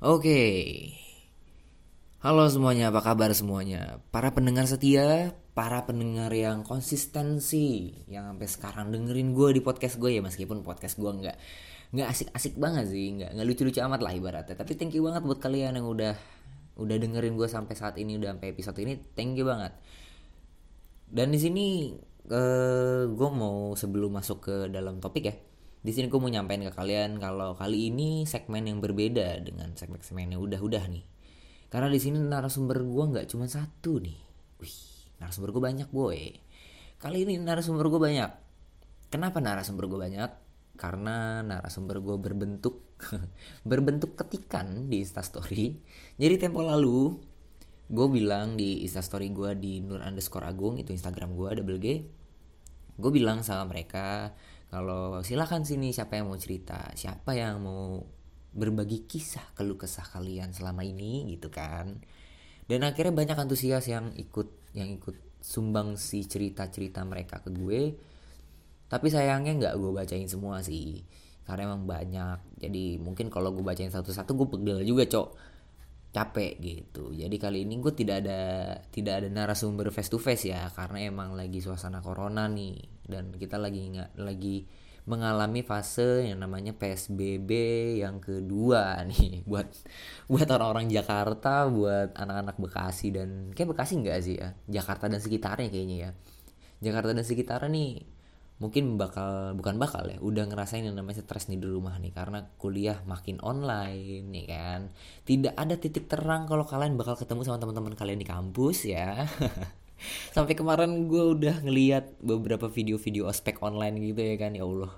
Oke. Halo semuanya, apa kabar semuanya? Para pendengar setia, para pendengar yang konsistensi, yang sampai sekarang dengerin gue di podcast gue ya meskipun podcast gue nggak nggak asik-asik banget sih, nggak nggak lucu-lucu amat lah ibaratnya. Tapi thank you banget buat kalian yang udah udah dengerin gue sampai saat ini, udah sampai episode ini, thank you banget. Dan di sini uh, gue mau sebelum masuk ke dalam topik ya, di sini gue mau nyampein ke kalian kalau kali ini segmen yang berbeda dengan segmen-segmen yang udah-udah nih. Karena di sini narasumber gue nggak cuma satu nih. Wih, narasumber gue banyak boy. Kali ini narasumber gue banyak. Kenapa narasumber gue banyak? Karena narasumber gue berbentuk berbentuk ketikan di instastory. Jadi tempo lalu gue bilang di instastory gue di nur underscore agung itu instagram gue double g gue bilang sama mereka kalau silakan sini siapa yang mau cerita, siapa yang mau berbagi kisah keluh kesah kalian selama ini gitu kan. Dan akhirnya banyak antusias yang ikut yang ikut sumbang si cerita-cerita mereka ke gue. Tapi sayangnya nggak gue bacain semua sih. Karena emang banyak. Jadi mungkin kalau gue bacain satu-satu gue pegel juga, Cok capek gitu. Jadi kali ini gue tidak ada tidak ada narasumber face to face ya karena emang lagi suasana corona nih dan kita lagi nggak lagi mengalami fase yang namanya PSBB yang kedua nih buat buat orang-orang Jakarta, buat anak-anak Bekasi dan kayak Bekasi enggak sih ya? Jakarta dan sekitarnya kayaknya ya. Jakarta dan sekitarnya nih mungkin bakal bukan bakal ya udah ngerasain yang namanya stres nih di rumah nih karena kuliah makin online nih kan tidak ada titik terang kalau kalian bakal ketemu sama teman-teman kalian di kampus ya sampai kemarin gue udah ngeliat beberapa video-video ospek online gitu ya kan. Ya Allah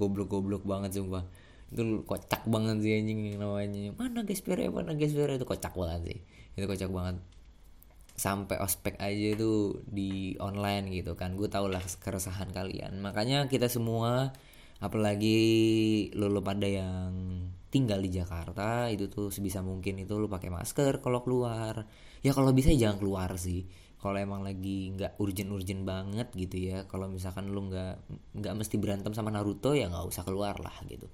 goblok-goblok banget sumpah. Itu kocak banget sih anjing namanya. Mana guys ya? Mana guys itu kocak banget sih. Itu kocak banget. Sampai ospek aja itu di online gitu kan. Gue tau lah keresahan kalian. Makanya kita semua apalagi lo lo pada yang tinggal di Jakarta itu tuh sebisa mungkin itu lo pakai masker kalau keluar. Ya kalau bisa jangan keluar sih kalau emang lagi nggak urgent-urgent banget gitu ya kalau misalkan lo nggak nggak mesti berantem sama Naruto ya nggak usah keluar lah gitu.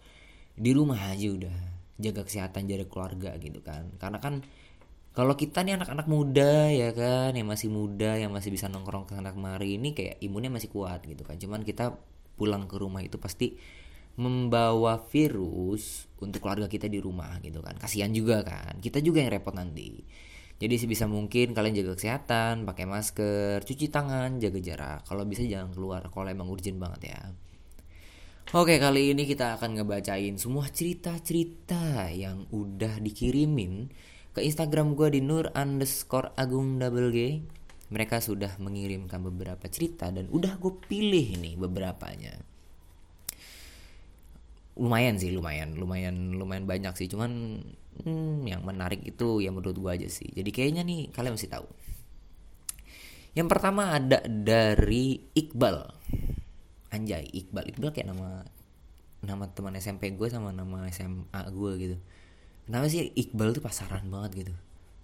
Di rumah aja udah jaga kesehatan jaga keluarga gitu kan. Karena kan kalau kita nih anak-anak muda ya kan yang masih muda yang masih bisa nongkrong ke anak kemari ini kayak imunnya masih kuat gitu kan. Cuman kita pulang ke rumah itu pasti membawa virus untuk keluarga kita di rumah gitu kan. Kasihan juga kan kita juga yang repot nanti jadi sebisa mungkin kalian jaga kesehatan pakai masker cuci tangan jaga jarak. Kalau bisa jangan keluar kalau emang urgent banget ya. Oke kali ini kita akan ngebacain semua cerita-cerita yang udah dikirimin ke Instagram gue di nur underscore agung double G. Mereka sudah mengirimkan beberapa cerita dan udah gue pilih nih beberapanya lumayan sih lumayan. Lumayan lumayan banyak sih. Cuman hmm, yang menarik itu ya menurut gue aja sih. Jadi kayaknya nih kalian mesti tahu. Yang pertama ada dari Iqbal. Anjay Iqbal. Iqbal kayak nama nama teman SMP gue sama nama SMA gue gitu. Kenapa sih Iqbal tuh pasaran banget gitu?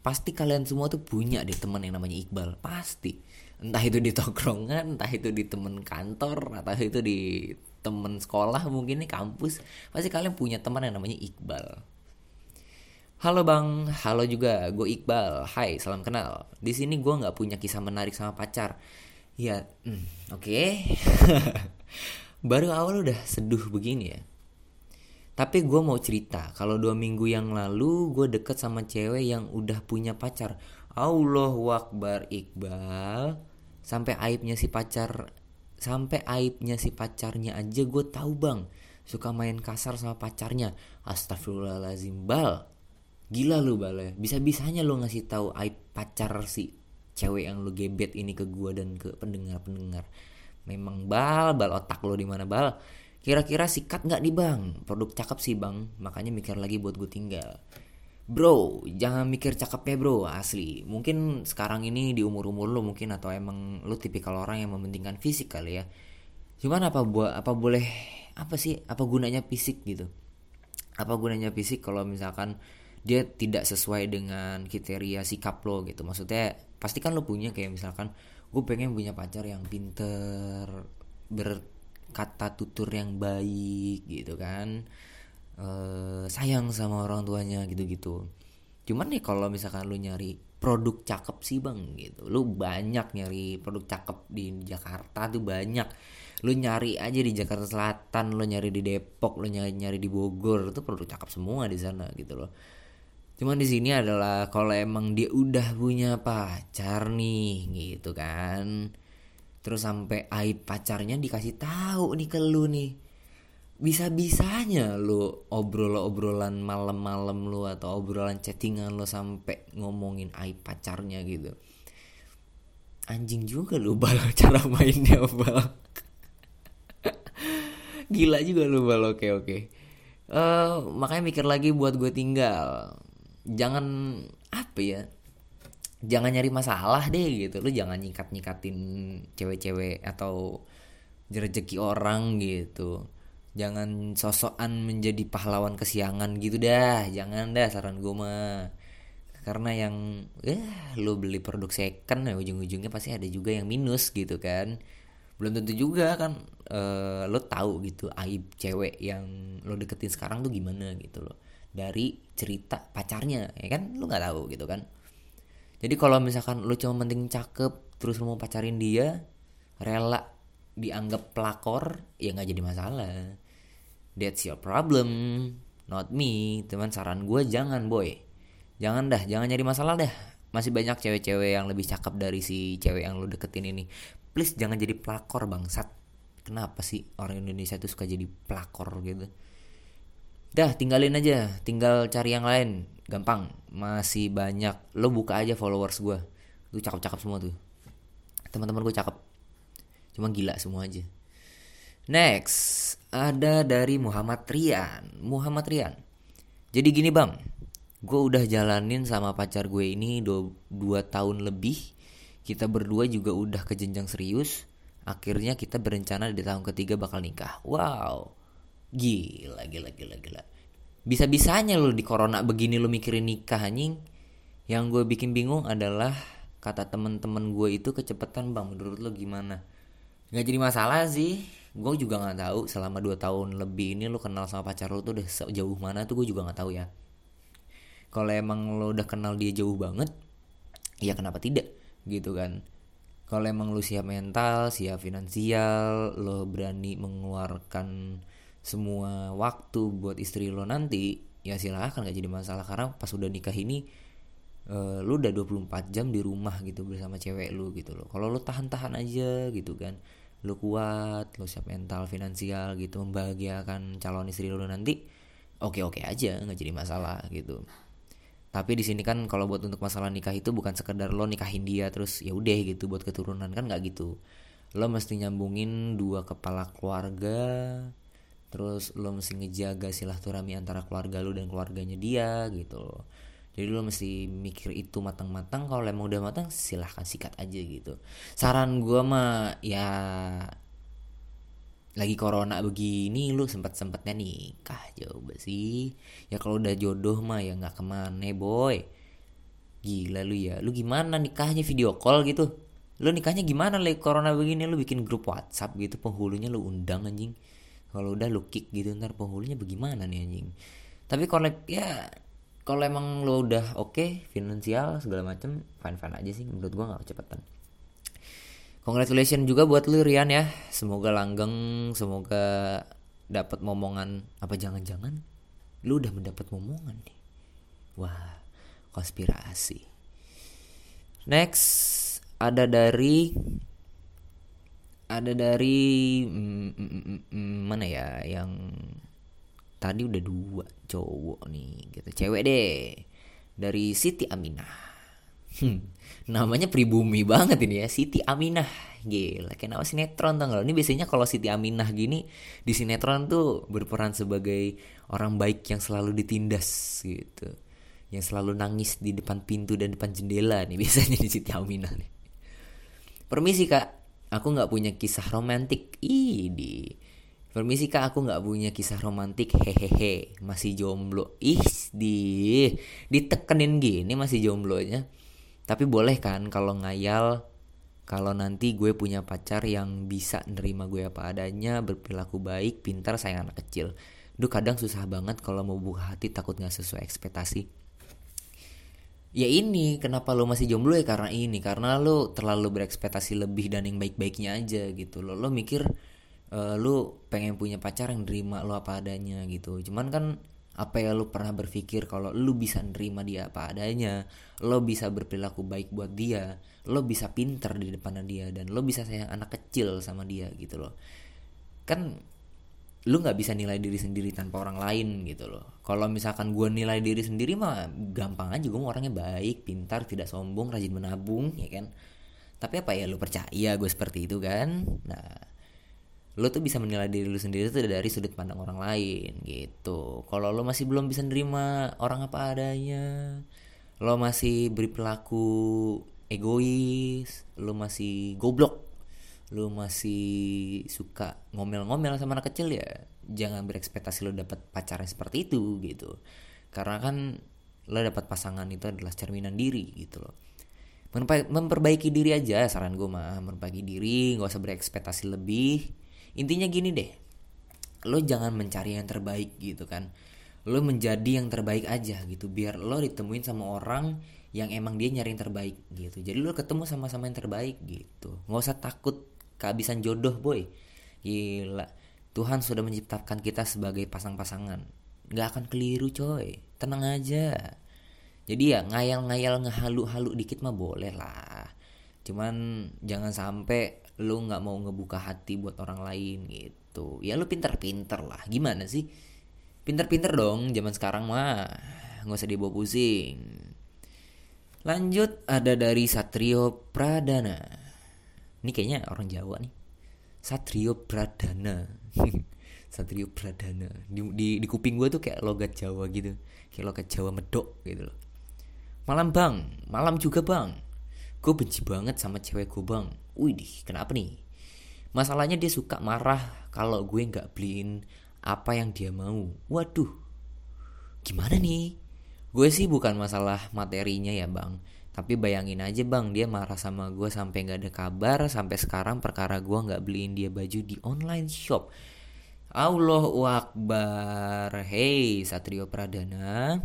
Pasti kalian semua tuh punya deh teman yang namanya Iqbal. Pasti. Entah itu di tongkrongan entah itu di temen kantor atau itu di temen sekolah mungkin nih kampus pasti kalian punya teman yang namanya Iqbal Halo bang, halo juga, gue Iqbal. Hai, salam kenal. Di sini gue nggak punya kisah menarik sama pacar. Ya, hmm, oke. Okay. Baru awal udah seduh begini ya. Tapi gue mau cerita, kalau dua minggu yang lalu gue deket sama cewek yang udah punya pacar. Allah wakbar Iqbal. Sampai aibnya si pacar, sampai aibnya si pacarnya aja gue tahu bang. Suka main kasar sama pacarnya. Astagfirullahalazim bal. Gila lu bal ya. Bisa-bisanya lu ngasih tahu aib pacar si cewek yang lu gebet ini ke gue dan ke pendengar-pendengar. Memang bal, bal otak lu di mana bal? Kira-kira sikat nggak nih bang? Produk cakep sih bang, makanya mikir lagi buat gue tinggal. Bro, jangan mikir cakepnya bro, asli. Mungkin sekarang ini di umur-umur lo mungkin atau emang lo tipikal orang yang mementingkan fisik kali ya. Cuman apa buat apa boleh apa sih apa gunanya fisik gitu? Apa gunanya fisik kalau misalkan dia tidak sesuai dengan kriteria sikap lo gitu. Maksudnya pasti kan lo punya kayak misalkan gue pengen punya pacar yang pinter ber kata tutur yang baik gitu kan e, sayang sama orang tuanya gitu-gitu. Cuman nih kalau misalkan lu nyari produk cakep sih bang gitu. Lu banyak nyari produk cakep di Jakarta tuh banyak. Lu nyari aja di Jakarta Selatan lu nyari di Depok lu nyari nyari di Bogor itu produk cakep semua di sana gitu loh. Cuman di sini adalah kalau emang dia udah punya pacar nih gitu kan. Terus sampai aib pacarnya dikasih tahu nih ke lu nih bisa-bisanya lu obrol-obrolan malam-malam lu atau obrolan chattingan lu sampai ngomongin aib pacarnya gitu. Anjing juga lu bal. Cara mainnya bal. Gila juga lu bal. Oke oke. Uh, makanya mikir lagi buat gue tinggal. Jangan apa ya jangan nyari masalah deh gitu. Lu jangan nyikat nyikatin cewek-cewek atau rezeki orang gitu jangan sosokan menjadi pahlawan kesiangan gitu dah. Jangan dah saran gue mah. Karena yang eh lo beli produk second ya ujung-ujungnya pasti ada juga yang minus gitu kan. Belum tentu juga kan uh, lo tahu gitu aib cewek yang lo deketin sekarang tuh gimana gitu loh. Dari cerita pacarnya ya kan? Lo nggak tahu gitu kan. Jadi kalau misalkan lo cuma penting cakep terus lo mau pacarin dia rela dianggap pelakor ya nggak jadi masalah. That's your problem not me. Teman saran gue jangan boy. Jangan dah jangan nyari masalah dah. Masih banyak cewek-cewek yang lebih cakep dari si cewek yang lu deketin ini. Please jangan jadi pelakor bangsat. Kenapa sih orang Indonesia itu suka jadi pelakor gitu? Dah tinggalin aja. Tinggal cari yang lain. Gampang. Masih banyak. Lo buka aja followers gue tuh cakep-cakep semua tuh. Teman-teman gue cakep cuma gila semua aja next ada dari Muhammad Rian. Muhammad Rian. Jadi gini bang, gue udah jalanin sama pacar gue ini 2 tahun lebih. Kita berdua juga udah ke jenjang serius. Akhirnya kita berencana di tahun ketiga bakal nikah. Wow, gila gila gila gila. Bisa-bisanya lo di corona begini lo mikirin nikah anjing. Yang gue bikin bingung adalah kata temen-temen gue itu kecepatan bang. Menurut lo gimana? Gak jadi masalah sih. Gue juga nggak tahu selama 2 tahun lebih ini lo kenal sama pacar lo tuh udah sejauh mana tuh gue juga nggak tahu ya. Kalau emang lo udah kenal dia jauh banget ya kenapa tidak? Gitu kan. Kalau emang lo siap mental siap finansial lo berani mengeluarkan semua waktu buat istri lo nanti ya silahkan gak jadi masalah. Karena pas udah nikah ini uh, lu udah 24 jam di rumah gitu bersama cewek lu gitu loh. Kalau lu tahan-tahan aja gitu kan lu kuat lu siap mental finansial gitu membahagiakan calon istri lu nanti oke oke aja nggak jadi masalah gitu. Tapi di sini kan kalau buat untuk masalah nikah itu bukan sekedar lo nikahin dia terus ya udah gitu buat keturunan kan nggak gitu. Lo mesti nyambungin dua kepala keluarga terus lo mesti ngejaga silaturahmi antara keluarga lo dan keluarganya dia gitu loh jadi lo mesti mikir itu matang-matang kalau emang udah matang silahkan sikat aja gitu. Saran gue mah ya lagi corona begini lu sempat sempatnya nikah coba sih. Ya kalau udah jodoh mah ya nggak ke mana boy. Gila lu ya. Lu gimana nikahnya video call gitu? Lu nikahnya gimana lagi corona begini? Lu bikin grup WhatsApp gitu penghulunya lu undang anjing. Kalau udah lu kick gitu ntar penghulunya bagaimana nih anjing? Tapi kalau ya kalau emang lo udah oke okay, finansial segala macem fine fine aja sih menurut gua nggak kecepatan. Congratulations juga buat lu Rian ya. Semoga langgeng semoga dapat momongan. Apa jangan-jangan? Lu udah mendapat momongan nih. Wah konspirasi. Next ada dari ada dari mm, mm, mm, mm mana ya yang tadi udah dua cowok nih gitu. Cewek deh. Dari Siti Aminah. Hmm, namanya pribumi banget ini ya Siti Aminah. Gila kayak nama sinetron tau gak ini biasanya kalau Siti Aminah gini di sinetron tuh berperan sebagai orang baik yang selalu ditindas gitu. Yang selalu nangis di depan pintu dan depan jendela nih biasanya di Siti Aminah nih. Permisi kak. Aku nggak punya kisah romantik. Di Permisi kak aku nggak punya kisah romantik. Hehehe masih jomblo. Ih di ditekenin gini masih jomblonya. Tapi boleh kan kalau ngayal kalau nanti gue punya pacar yang bisa nerima gue apa adanya berperilaku baik pintar sayang anak kecil. Duh kadang susah banget kalau mau buka hati takut gak sesuai ekspektasi. Ya ini kenapa lo masih jomblo? Ya karena ini Karena lo terlalu berekspektasi lebih dan yang baik-baiknya aja gitu Lo, lo mikir uh, lo pengen punya pacar yang nerima lo apa adanya gitu. Cuman kan apa ya lo pernah berpikir kalau lo bisa nerima dia apa adanya lo bisa berperilaku baik buat dia lo bisa pinter di depan dia dan lo bisa sayang anak kecil sama dia gitu loh. Kan lu nggak bisa nilai diri sendiri tanpa orang lain gitu loh. Kalau misalkan gue nilai diri sendiri mah gampang aja gue orangnya baik pintar tidak sombong rajin menabung ya kan? Tapi apa ya lu percaya gue seperti itu kan? Nah lu tuh bisa menilai diri lu sendiri tuh dari sudut pandang orang lain gitu. Kalau lo masih belum bisa nerima orang apa adanya lo masih beri perilaku egois lo masih goblok lu masih suka ngomel-ngomel sama anak kecil ya jangan berekspektasi lu dapat pacarnya seperti itu gitu. Karena kan lo dapat pasangan itu adalah cerminan diri gitu loh. Memperbaiki diri aja saran gue mah. Memperbaiki diri nggak usah berekspektasi lebih intinya gini deh lo jangan mencari yang terbaik gitu kan. Lo menjadi yang terbaik aja gitu biar lo ditemuin sama orang yang emang dia nyari yang terbaik gitu. Jadi lo ketemu sama-sama yang terbaik gitu. Nggak usah takut kehabisan jodoh boy. Gila Tuhan sudah menciptakan kita sebagai pasang-pasangan. Nggak akan keliru coy. Tenang aja. Jadi ya ngayal-ngayal ngehalu-halu dikit mah boleh lah. Cuman jangan sampai lu nggak mau ngebuka hati buat orang lain gitu. Ya lu pinter-pinter lah. Gimana sih? Pinter-pinter dong zaman sekarang mah. Nggak usah dibawa pusing. Lanjut ada dari Satrio Pradana. Ini kayaknya orang Jawa nih. Satrio Pradana. Satrio Pradana. Di, di, di kuping gue tuh kayak logat Jawa gitu. Kayak logat Jawa medok gitu loh. Malam bang. Malam juga bang. Gue benci banget sama cewek gue bang wih kenapa nih masalahnya dia suka marah kalau gue nggak beliin apa yang dia mau waduh gimana nih gue sih bukan masalah materinya ya bang tapi bayangin aja bang dia marah sama gue sampai nggak ada kabar sampai sekarang perkara gue nggak beliin dia baju di online shop. Allahu Akbar. Hey Satrio Pradana.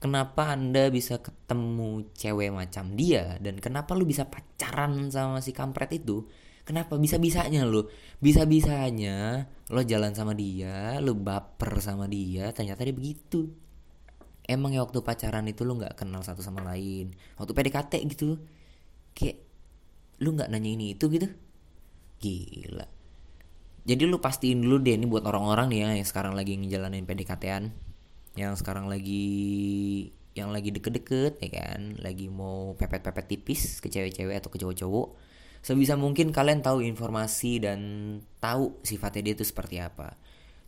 Kenapa anda bisa ketemu cewek macam dia? Dan kenapa lu bisa pacaran sama si kampret itu? Kenapa bisa-bisanya lu? Bisa-bisanya lo jalan sama dia, lu baper sama dia, ternyata dia begitu. Emang ya waktu pacaran itu lu nggak kenal satu sama lain? Waktu PDKT gitu kayak lu nggak nanya ini itu gitu? Gila. Jadi lu pastiin dulu deh ini buat orang-orang nih ya yang sekarang lagi ngejalanin PDKT-an yang sekarang lagi yang lagi deket-deket ya kan? Lagi mau pepet-pepet tipis ke cewek-cewek atau ke cowok-cowok. Sebisa mungkin kalian tahu informasi dan tahu sifatnya dia itu seperti apa.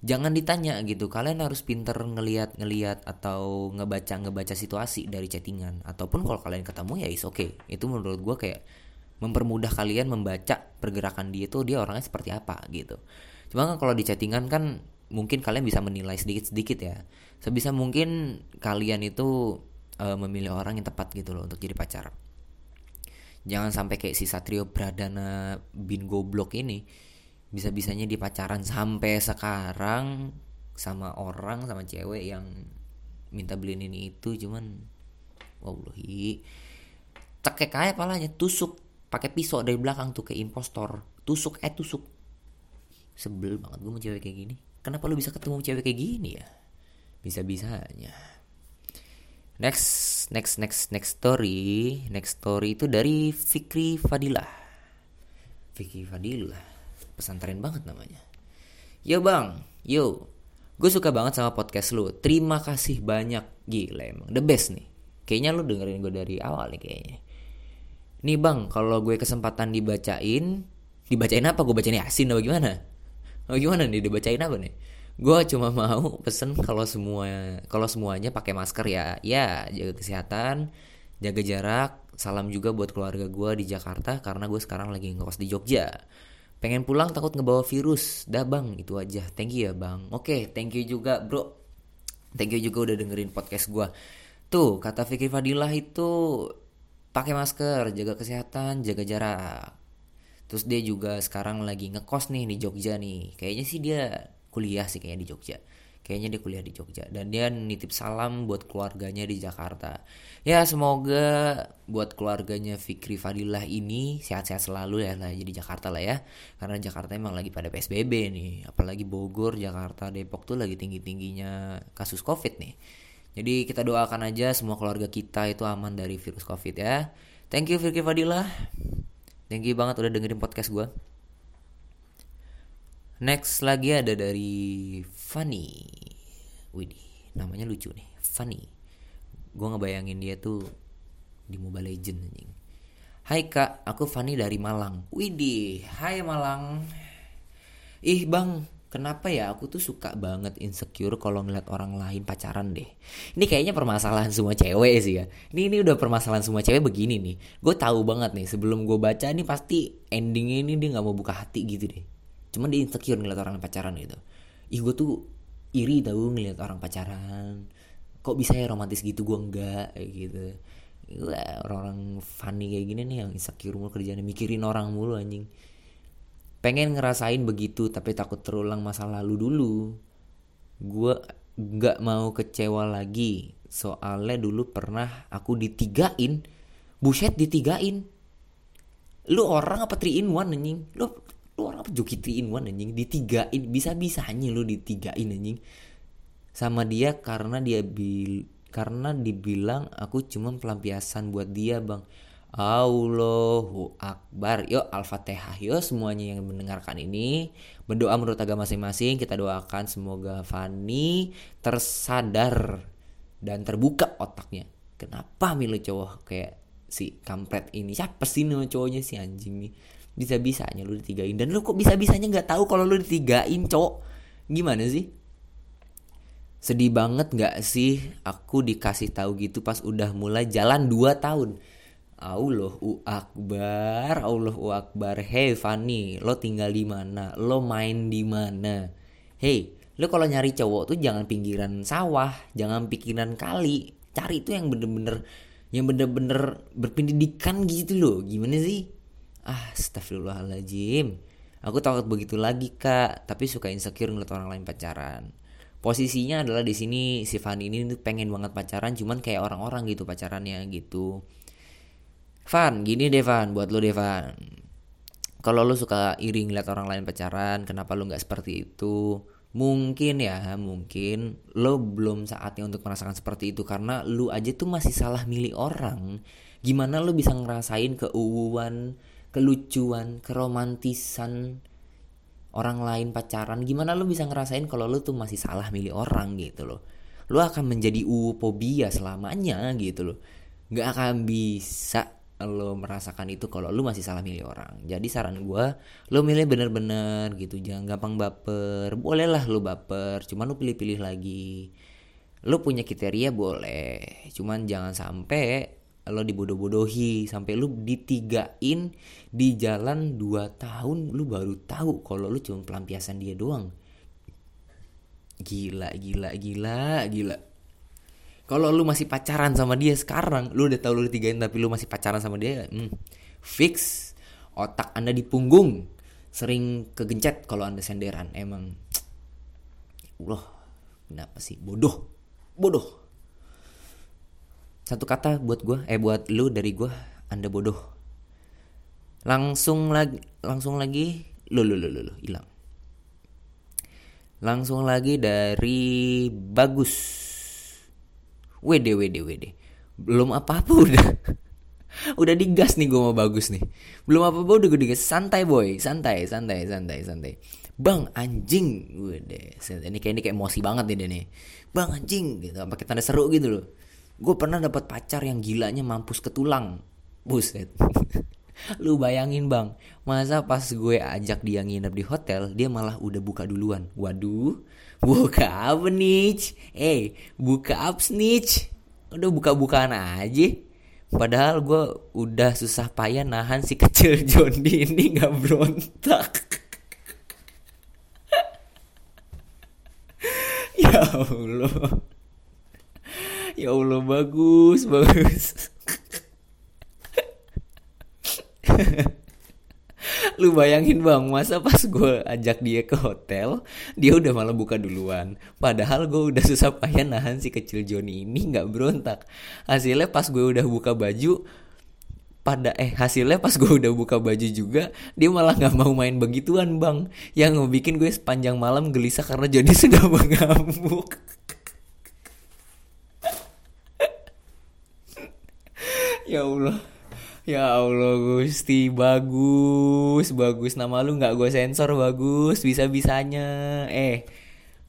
Jangan ditanya gitu kalian harus pinter ngeliat ngeliat atau ngebaca ngebaca situasi dari chattingan. Ataupun kalau kalian ketemu ya is oke okay. itu menurut gue kayak mempermudah kalian membaca pergerakan dia tuh dia orangnya seperti apa gitu. Cuma kan kalau di chattingan kan mungkin kalian bisa menilai sedikit sedikit ya. Sebisa mungkin kalian itu uh, memilih orang yang tepat gitu loh untuk jadi pacar. Jangan sampai kayak si Satrio Pradana bin goblok ini bisa-bisanya di pacaran sampai sekarang sama orang sama cewek yang minta beliin ini itu cuman wallahi cekek kayak palanya tusuk pakai pisau dari belakang tuh ke impostor tusuk eh tusuk. Sebel banget gue mau cewek kayak gini kenapa lu bisa ketemu cewek kayak gini ya bisa bisanya next next next next story next story itu dari Fikri Fadilah Fikri Fadilah pesantren banget namanya. Yo bang, yo, gue suka banget sama podcast lu. Terima kasih banyak, gila emang the best nih. Kayaknya lu dengerin gue dari awal nih kayaknya. Nih bang, kalau gue kesempatan dibacain, dibacain apa? Gue bacain Yasin atau gimana? Oh gimana nih dibacain apa nih? Gue cuma mau pesen kalau semua kalau semuanya pakai masker ya, ya jaga kesehatan, jaga jarak. Salam juga buat keluarga gue di Jakarta karena gue sekarang lagi ngekos di Jogja. Pengen pulang takut ngebawa virus. Dah bang, itu aja. Thank you ya bang. Oke, okay, thank you juga bro. Thank you juga udah dengerin podcast gue. Tuh, kata Fikri Fadilah itu pakai masker, jaga kesehatan, jaga jarak. Terus dia juga sekarang lagi ngekos nih di Jogja nih. Kayaknya sih dia kuliah sih kayaknya di Jogja. kayaknya dia kuliah di Jogja. Dan dia nitip salam buat keluarganya di Jakarta. Ya semoga buat keluarganya Fikri Fadilah ini sehat-sehat selalu ya lah jadi Jakarta lah ya. Karena Jakarta emang lagi pada PSBB nih. Apalagi Bogor Jakarta Depok tuh lagi tinggi-tingginya kasus COVID nih. Jadi kita doakan aja semua keluarga kita itu aman dari virus COVID ya. Thank you Fikri Fadilah thank you banget udah dengerin podcast gue Next lagi ada dari Fanny. Widih, namanya lucu nih. Fanny. Gue ngebayangin dia tuh di Mobile Legend anjing. Hai kak, aku Fanny dari Malang. Widih, hai Malang. Ih bang, kenapa ya? Aku tuh suka banget insecure kalau ngeliat orang lain pacaran deh. Ini kayaknya permasalahan semua cewek sih ya. Ini ini udah permasalahan semua cewek begini nih. Gue tahu banget nih sebelum gue baca ini pasti endingnya ini dia nggak mau buka hati gitu deh. Cuman dia insecure ngeliat orang pacaran gitu. Ih gue tuh iri tau ngeliat orang pacaran. Kok bisa ya romantis gitu? Gue enggak kayak gitu. Orang-orang funny kayak gini nih yang insecure mulu kerjanya mikirin orang mulu anjing pengen ngerasain begitu tapi takut terulang masa lalu dulu. Gue nggak mau kecewa lagi. Soalnya dulu pernah aku ditigain buset ditigain lu orang apa three in one anjing? Lu lu orang apa joki in one anjing? Ditigain bisa bisanya lu ditigain anjing. Sama dia karena dia bil karena dibilang aku cuma pelampiasan buat dia bang Allahu Akbar. Yuk Al-Fatihah. Yuk semuanya yang mendengarkan ini. Berdoa menurut agama masing-masing. Kita doakan semoga Fani tersadar Dan terbuka otaknya. Kenapa milih cowok kayak si kampret ini? Siapa sih nama cowoknya si anjing nih bisa bisanya lu ditigain dan lu kok bisa bisanya nggak tahu kalau lu ditigain cowok? Gimana sih? Sedih banget nggak sih? Aku dikasih tahu gitu pas udah mulai jalan 2 tahun Allahu Akbar Allahu Akbar. Hey Fanny lo tinggal di mana? Lo main di mana? Hey lo kalau nyari cowok tuh jangan pinggiran sawah jangan pikiran kali. Cari itu yang bener-bener yang bener-bener berpendidikan gitu loh. Gimana sih? Ah, astagfirullahaladzim. Aku takut begitu lagi kak, tapi suka insecure ngeliat orang lain pacaran. Posisinya adalah di sini si Fanny ini tuh pengen banget pacaran, cuman kayak orang-orang gitu pacarannya gitu. Van, gini deh Van, buat lo deh Van. Kalau lo suka iri ngeliat orang lain pacaran, kenapa lo nggak seperti itu? Mungkin ya, mungkin lo belum saatnya untuk merasakan seperti itu karena lo aja tuh masih salah milih orang. Gimana lo bisa ngerasain keuuan, kelucuan, keromantisan orang lain pacaran, gimana lu bisa ngerasain kalau lu tuh masih salah milih orang gitu loh. Lu akan menjadi uphobia selamanya gitu loh. Gak akan bisa lo merasakan itu kalau lu masih salah milih orang. Jadi saran gue, lo milih bener-bener gitu, jangan gampang baper. Bolehlah lo baper, cuman lu pilih-pilih lagi. Lo punya kriteria boleh, cuman jangan sampai lo dibodoh-bodohi sampai lu ditigain di jalan 2 tahun lu baru tahu kalau lu cuma pelampiasan dia doang gila gila gila gila kalau lu masih pacaran sama dia sekarang lu udah tahu lu ditigain tapi lu masih pacaran sama dia hmm, fix. Otak anda di punggung sering kegencet kalau anda senderan emang. Allah kenapa sih? Bodoh bodoh. Satu kata buat gue eh buat lu dari gue anda bodoh. Langsung lagi langsung lagi lu lu lu lu hilang. Langsung lagi dari bagus wede wede wede belum apa apa udah. Udah digas nih gue mau bagus nih. Belum apa apa udah gue digas. Santai boy. Santai santai santai santai. Bang anjing. Wede ini kayak ini kayak emosi banget nih dia nih. Bang anjing gitu. Pakai tanda seru gitu loh. Gue pernah dapat pacar yang gilanya mampus ke tulang. Buset lu bayangin bang. Masa pas gue ajak dia nginep di hotel dia malah udah buka duluan. Waduh buka apa nih eh buka up snitch udah buka-bukaan aja. Padahal gue udah susah payah nahan si kecil Johnny ini nggak berontak. Ya Allah. Ya Allah bagus bagus lu bayangin bang masa pas gue ajak dia ke hotel dia udah malah buka duluan. Padahal gue udah susah payah nahan si kecil Joni ini nggak berontak. Hasilnya pas gue udah buka baju pada eh hasilnya pas gue udah buka baju juga dia malah nggak mau main begituan bang. Yang bikin gue sepanjang malam gelisah karena Joni sudah mengamuk. Ya Allah Ya Allah Gusti. Bagus bagus. Nama lu nggak gue sensor bagus. Bisa bisanya eh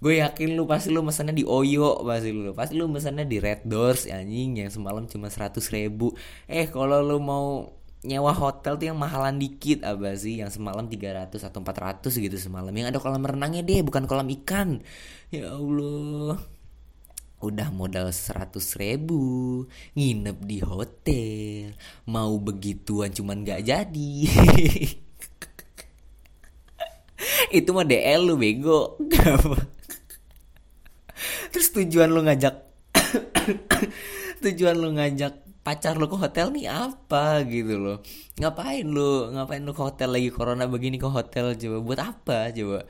gue yakin lu pasti lu mesennya di Oyo pasti lu. Pasti lu mesennya di Red Doors anjing. Yang semalam cuma seratus ribu. Eh kalau lu mau nyewa hotel tuh yang mahalan dikit apa sih? Yang semalam 300 atau 400 gitu semalam. Yang ada kolam renangnya deh. Bukan kolam ikan. Ya Allah udah modal seratus ribu nginep di hotel. Mau begituan cuman gak jadi. Itu mah DL lu bego. Terus tujuan lu ngajak tujuan lu ngajak pacar lu ke hotel nih apa gitu loh. Ngapain lu? Ngapain lu ke hotel lagi? Corona begini ke hotel coba. Buat apa coba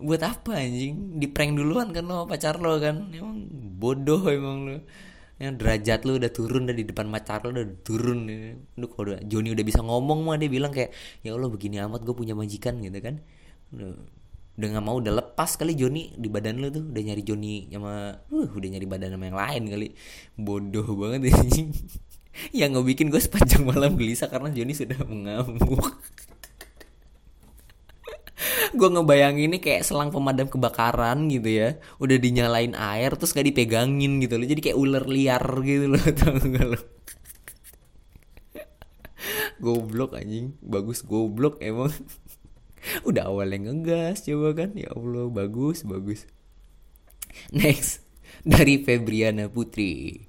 buat apa anjing? Di prank duluan kan lo pacar lo kan? Emang bodoh emang lo. Yang derajat lo udah turun dari depan pacar lo udah turun lu kalau udah Joni udah bisa ngomong mah dia bilang kayak ya Allah begini amat gue punya majikan gitu kan. Udah udah nggak mau udah lepas kali Joni di badan lo tuh. Udah nyari Joni sama uh udah nyari badan sama yang lain kali. Bodoh banget anjing. Yang nggak bikin gue sepanjang malam gelisah karena Joni sudah mengamuk gue ngebayangin ini kayak selang pemadam kebakaran gitu ya. Udah dinyalain air terus gak dipegangin gitu loh. Jadi kayak ular liar gitu loh tau gak lo goblok anjing. Bagus goblok emang. Udah awalnya ngegas coba kan? Ya Allah bagus bagus. Next dari Febriana Putri.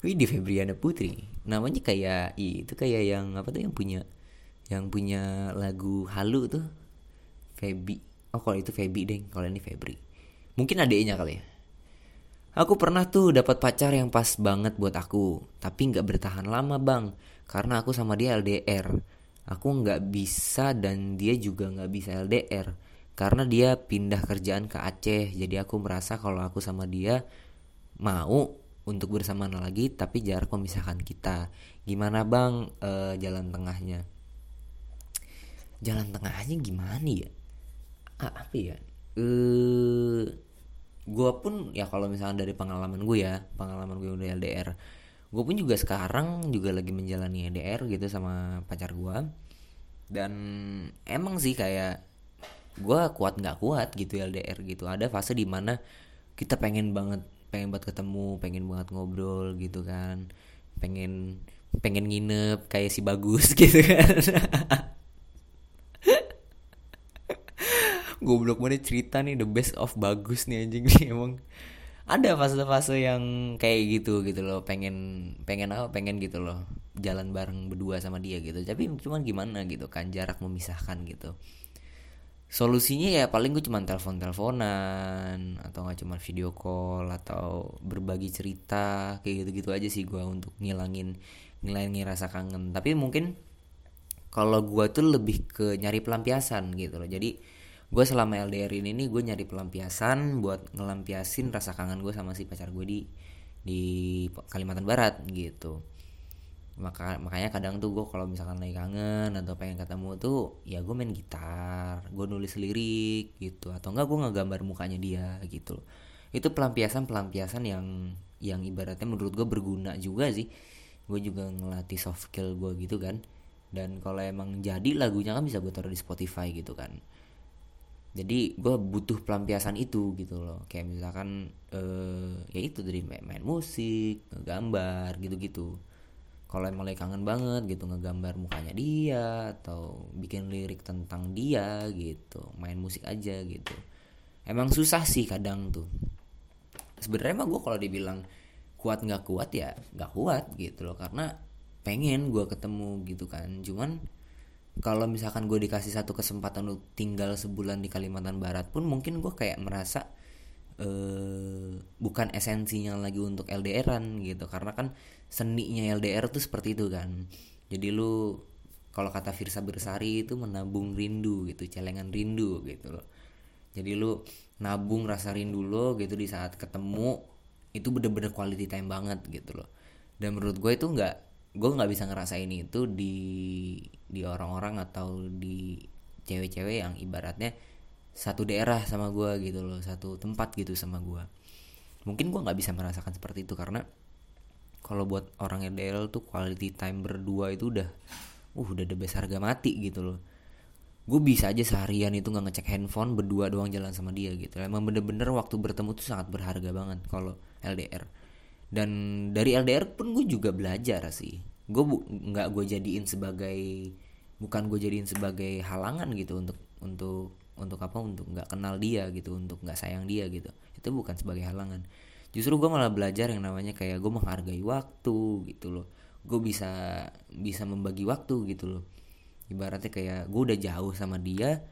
Wih di Febriana Putri. Namanya kayak itu kayak yang apa tuh yang punya yang punya lagu halu tuh Feby oh kalau itu Feby deh kalau ini Febri mungkin adiknya kali ya Aku pernah tuh dapat pacar yang pas banget buat aku, tapi nggak bertahan lama bang, karena aku sama dia LDR. Aku nggak bisa dan dia juga nggak bisa LDR, karena dia pindah kerjaan ke Aceh. Jadi aku merasa kalau aku sama dia mau untuk bersama lagi, tapi jarak memisahkan kita. Gimana bang e, jalan tengahnya? Jalan tengahnya gimana ya? Ah, apa ya? Eh gue pun ya kalau misalnya dari pengalaman gue ya pengalaman gue udah LDR gue pun juga sekarang juga lagi menjalani LDR gitu sama pacar gue dan emang sih kayak gue kuat nggak kuat gitu LDR gitu. Ada fase di mana kita pengen banget pengen buat ketemu pengen banget ngobrol gitu kan. Pengen pengen nginep kayak si bagus gitu kan goblok banget cerita nih the best of bagus nih anjing nih emang. Ada fase-fase yang kayak gitu gitu loh. Pengen pengen apa? Pengen gitu loh. Jalan bareng berdua sama dia gitu. Tapi cuman gimana gitu kan jarak memisahkan gitu. Solusinya ya paling gue cuma telepon teleponan atau nggak cuma video call atau berbagi cerita kayak gitu gitu aja sih gue untuk ngilangin ngilangin rasa kangen. Tapi mungkin kalau gue tuh lebih ke nyari pelampiasan gitu loh. Jadi gue selama LDR ini nih gue nyari pelampiasan buat ngelampiasin rasa kangen gue sama si pacar gue di di Kalimantan Barat gitu. Maka makanya kadang tuh gue kalau misalkan lagi kangen atau pengen ketemu tuh ya gue main gitar gue nulis lirik gitu. Atau enggak gue ngegambar mukanya dia gitu itu pelampiasan pelampiasan yang yang ibaratnya menurut gue berguna juga sih. Gue juga ngelatih soft skill gue gitu kan. Dan kalau emang jadi lagunya kan bisa gue taruh di Spotify gitu kan jadi gue butuh pelampiasan itu gitu loh. Kayak misalkan uh, ya itu dari main, main musik ngegambar gitu-gitu. Kalau emang lagi kangen banget gitu ngegambar mukanya dia atau bikin lirik tentang dia gitu main musik aja gitu. Emang susah sih kadang tuh. Sebenarnya emang gue kalau dibilang kuat nggak kuat ya nggak kuat gitu loh. Karena pengen gue ketemu gitu kan. Cuman kalau misalkan gue dikasih satu kesempatan untuk tinggal sebulan di Kalimantan Barat pun mungkin gue kayak merasa uh, bukan esensinya lagi untuk LDRan gitu. Karena kan seninya LDR tuh seperti itu kan. Jadi lu kalau kata Firsa Bersari itu menabung rindu gitu celengan rindu gitu loh. Jadi lu nabung rasa rindu lo gitu di saat ketemu itu bener-bener quality time banget gitu loh. Dan menurut gue itu nggak gue nggak bisa ngerasain itu di di orang-orang atau di cewek-cewek yang ibaratnya satu daerah sama gue gitu loh satu tempat gitu sama gue mungkin gue nggak bisa merasakan seperti itu karena kalau buat orang LDR tuh quality time berdua itu udah uh udah the best harga mati gitu loh. Gue bisa aja seharian itu nggak ngecek handphone berdua doang jalan sama dia gitu. Emang bener-bener waktu bertemu tuh sangat berharga banget kalau LDR dan dari LDR pun gue juga belajar sih. Gue nggak gue jadiin sebagai bukan gue jadiin sebagai halangan gitu untuk untuk untuk apa untuk nggak kenal dia gitu untuk nggak sayang dia gitu. Itu bukan sebagai halangan. Justru gue malah belajar yang namanya kayak gue menghargai waktu gitu loh. Gue bisa bisa membagi waktu gitu loh. Ibaratnya kayak gue udah jauh sama dia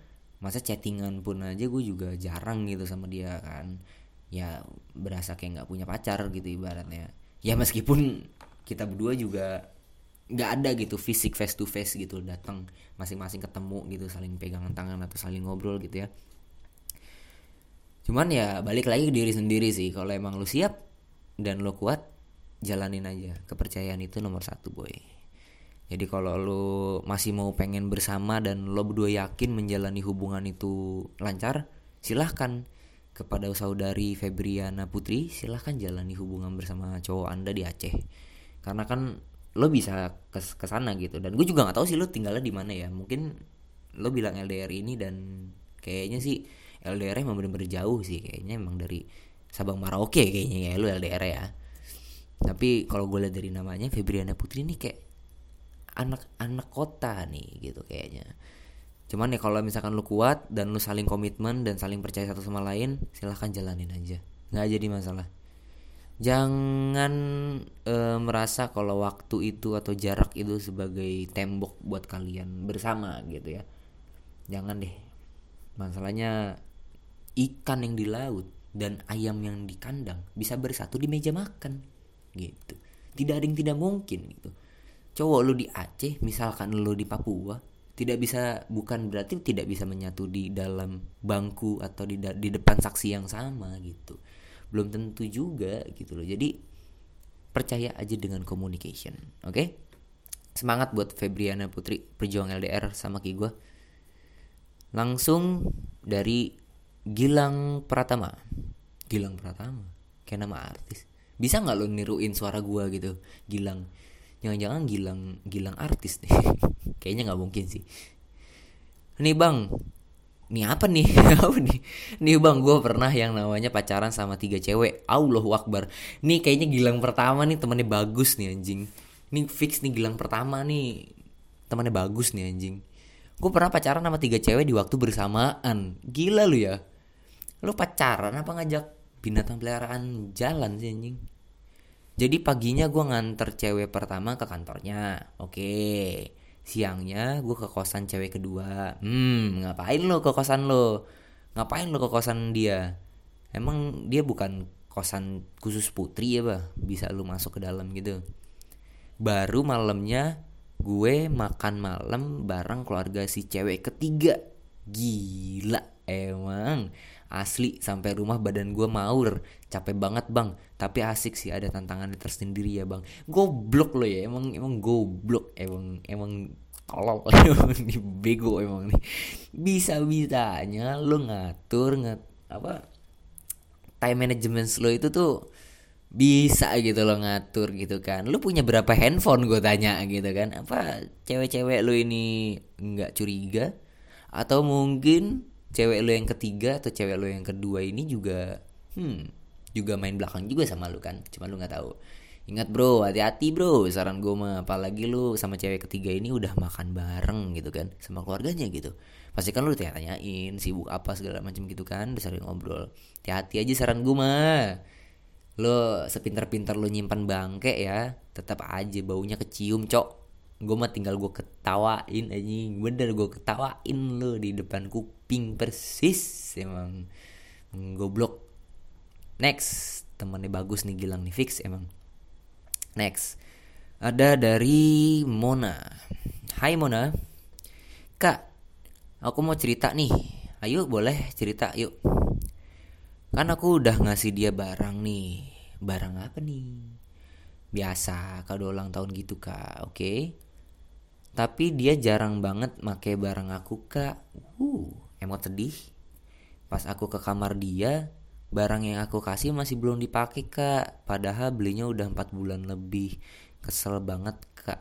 masa chattingan pun aja gue juga jarang gitu sama dia kan ya berasa kayak nggak punya pacar gitu ibaratnya. Ya meskipun kita berdua juga nggak ada gitu fisik face to face gitu datang masing-masing ketemu gitu saling pegangan tangan atau saling ngobrol gitu ya. Cuman ya balik lagi ke diri sendiri sih kalau emang lu siap dan lu kuat jalanin aja. Kepercayaan itu nomor satu boy. Jadi kalau lo masih mau pengen bersama dan lo berdua yakin menjalani hubungan itu lancar, silahkan kepada saudari Febriana Putri silahkan jalani hubungan bersama cowok anda di Aceh. Karena kan lo bisa ke ke sana gitu. Dan gue juga nggak tahu sih lo tinggalnya di mana ya. Mungkin lo bilang LDR ini dan kayaknya sih LDR emang bener-bener jauh sih. Kayaknya emang dari Sabang Merauke kayaknya ya lo LDR ya. Tapi kalau gue lihat dari namanya Febriana Putri ini kayak anak-anak kota nih gitu kayaknya cuman ya kalau misalkan lu kuat dan lu saling komitmen dan saling percaya satu sama lain silahkan jalanin aja. Nggak jadi masalah. Jangan e, merasa kalau waktu itu atau jarak itu sebagai tembok buat kalian bersama gitu ya. Jangan deh. Masalahnya ikan yang di laut dan ayam yang di kandang bisa bersatu di meja makan gitu. Tidak ada yang tidak mungkin gitu. Cowok lu di Aceh misalkan lu di Papua tidak bisa bukan berarti tidak bisa menyatu di dalam bangku atau di di depan saksi yang sama gitu. Belum tentu juga gitu loh. Jadi percaya aja dengan communication oke? Okay? semangat buat Febriana Putri perjuang LDR sama ki gue langsung dari Gilang Pratama. Gilang Pratama? Kayak nama artis. Bisa nggak lo niruin suara gue gitu? Gilang jangan-jangan Gilang Gilang artis nih kayaknya nggak mungkin sih. Nih bang. Nih apa nih? Apa nih? Nih bang gue pernah yang namanya pacaran sama tiga cewek. Allahu Akbar. Nih kayaknya Gilang pertama nih temannya bagus nih anjing. Nih fix nih Gilang pertama nih temannya bagus nih anjing. Gue pernah pacaran sama tiga cewek di waktu bersamaan. Gila lu ya. Lu pacaran apa ngajak binatang peliharaan jalan sih anjing jadi paginya gue nganter cewek pertama ke kantornya. Oke. Siangnya gue ke kosan cewek kedua. Hmm, ngapain lo ke kosan lo? Ngapain lo ke kosan dia? Emang dia bukan kosan khusus putri ya bah? Bisa lu masuk ke dalam gitu. Baru malamnya gue makan malam bareng keluarga si cewek ketiga. Gila emang asli sampai rumah badan gue maur. Capek banget bang. Tapi asik sih ada tantangan tersendiri ya bang. Goblok lo ya emang emang goblok. Emang emang tolol emang nih bego emang nih. Bisa bisanya lo ngatur ngat apa time management lo itu tuh bisa gitu lo ngatur gitu kan. Lo punya berapa handphone gue tanya gitu kan. Apa cewek-cewek lo ini nggak curiga? Atau mungkin cewek lo yang ketiga atau cewek lo yang kedua ini juga hmm juga main belakang juga sama lu kan? Cuma lu nggak tahu. Ingat bro hati-hati bro saran gue mah. Apalagi lu sama cewek ketiga ini udah makan bareng gitu kan sama keluarganya gitu. Pasti kan lu tanya-tanyain sibuk apa segala macam gitu kan udah sering ngobrol. Hati-hati aja saran gue mah. Lo sepintar-pintar lo nyimpan bangke ya tetap aja baunya kecium cok gue mah tinggal gue ketawain aja bener gue ketawain lo di depan kuping persis emang. Goblok. Next. Temennya bagus nih Gilang nih. Fix emang. Next. Ada dari Mona. Hai Mona. Kak Aku mau cerita nih. Ayo boleh cerita yuk. Kan aku udah ngasih dia barang nih. Barang apa nih? Biasa kado ulang tahun gitu kak. Oke. okay? Tapi dia jarang banget make barang aku kak. Uh, Emot sedih. Pas aku ke kamar dia Barang yang aku kasih masih belum dipakai kak. Padahal belinya udah 4 bulan lebih. Kesel banget kak.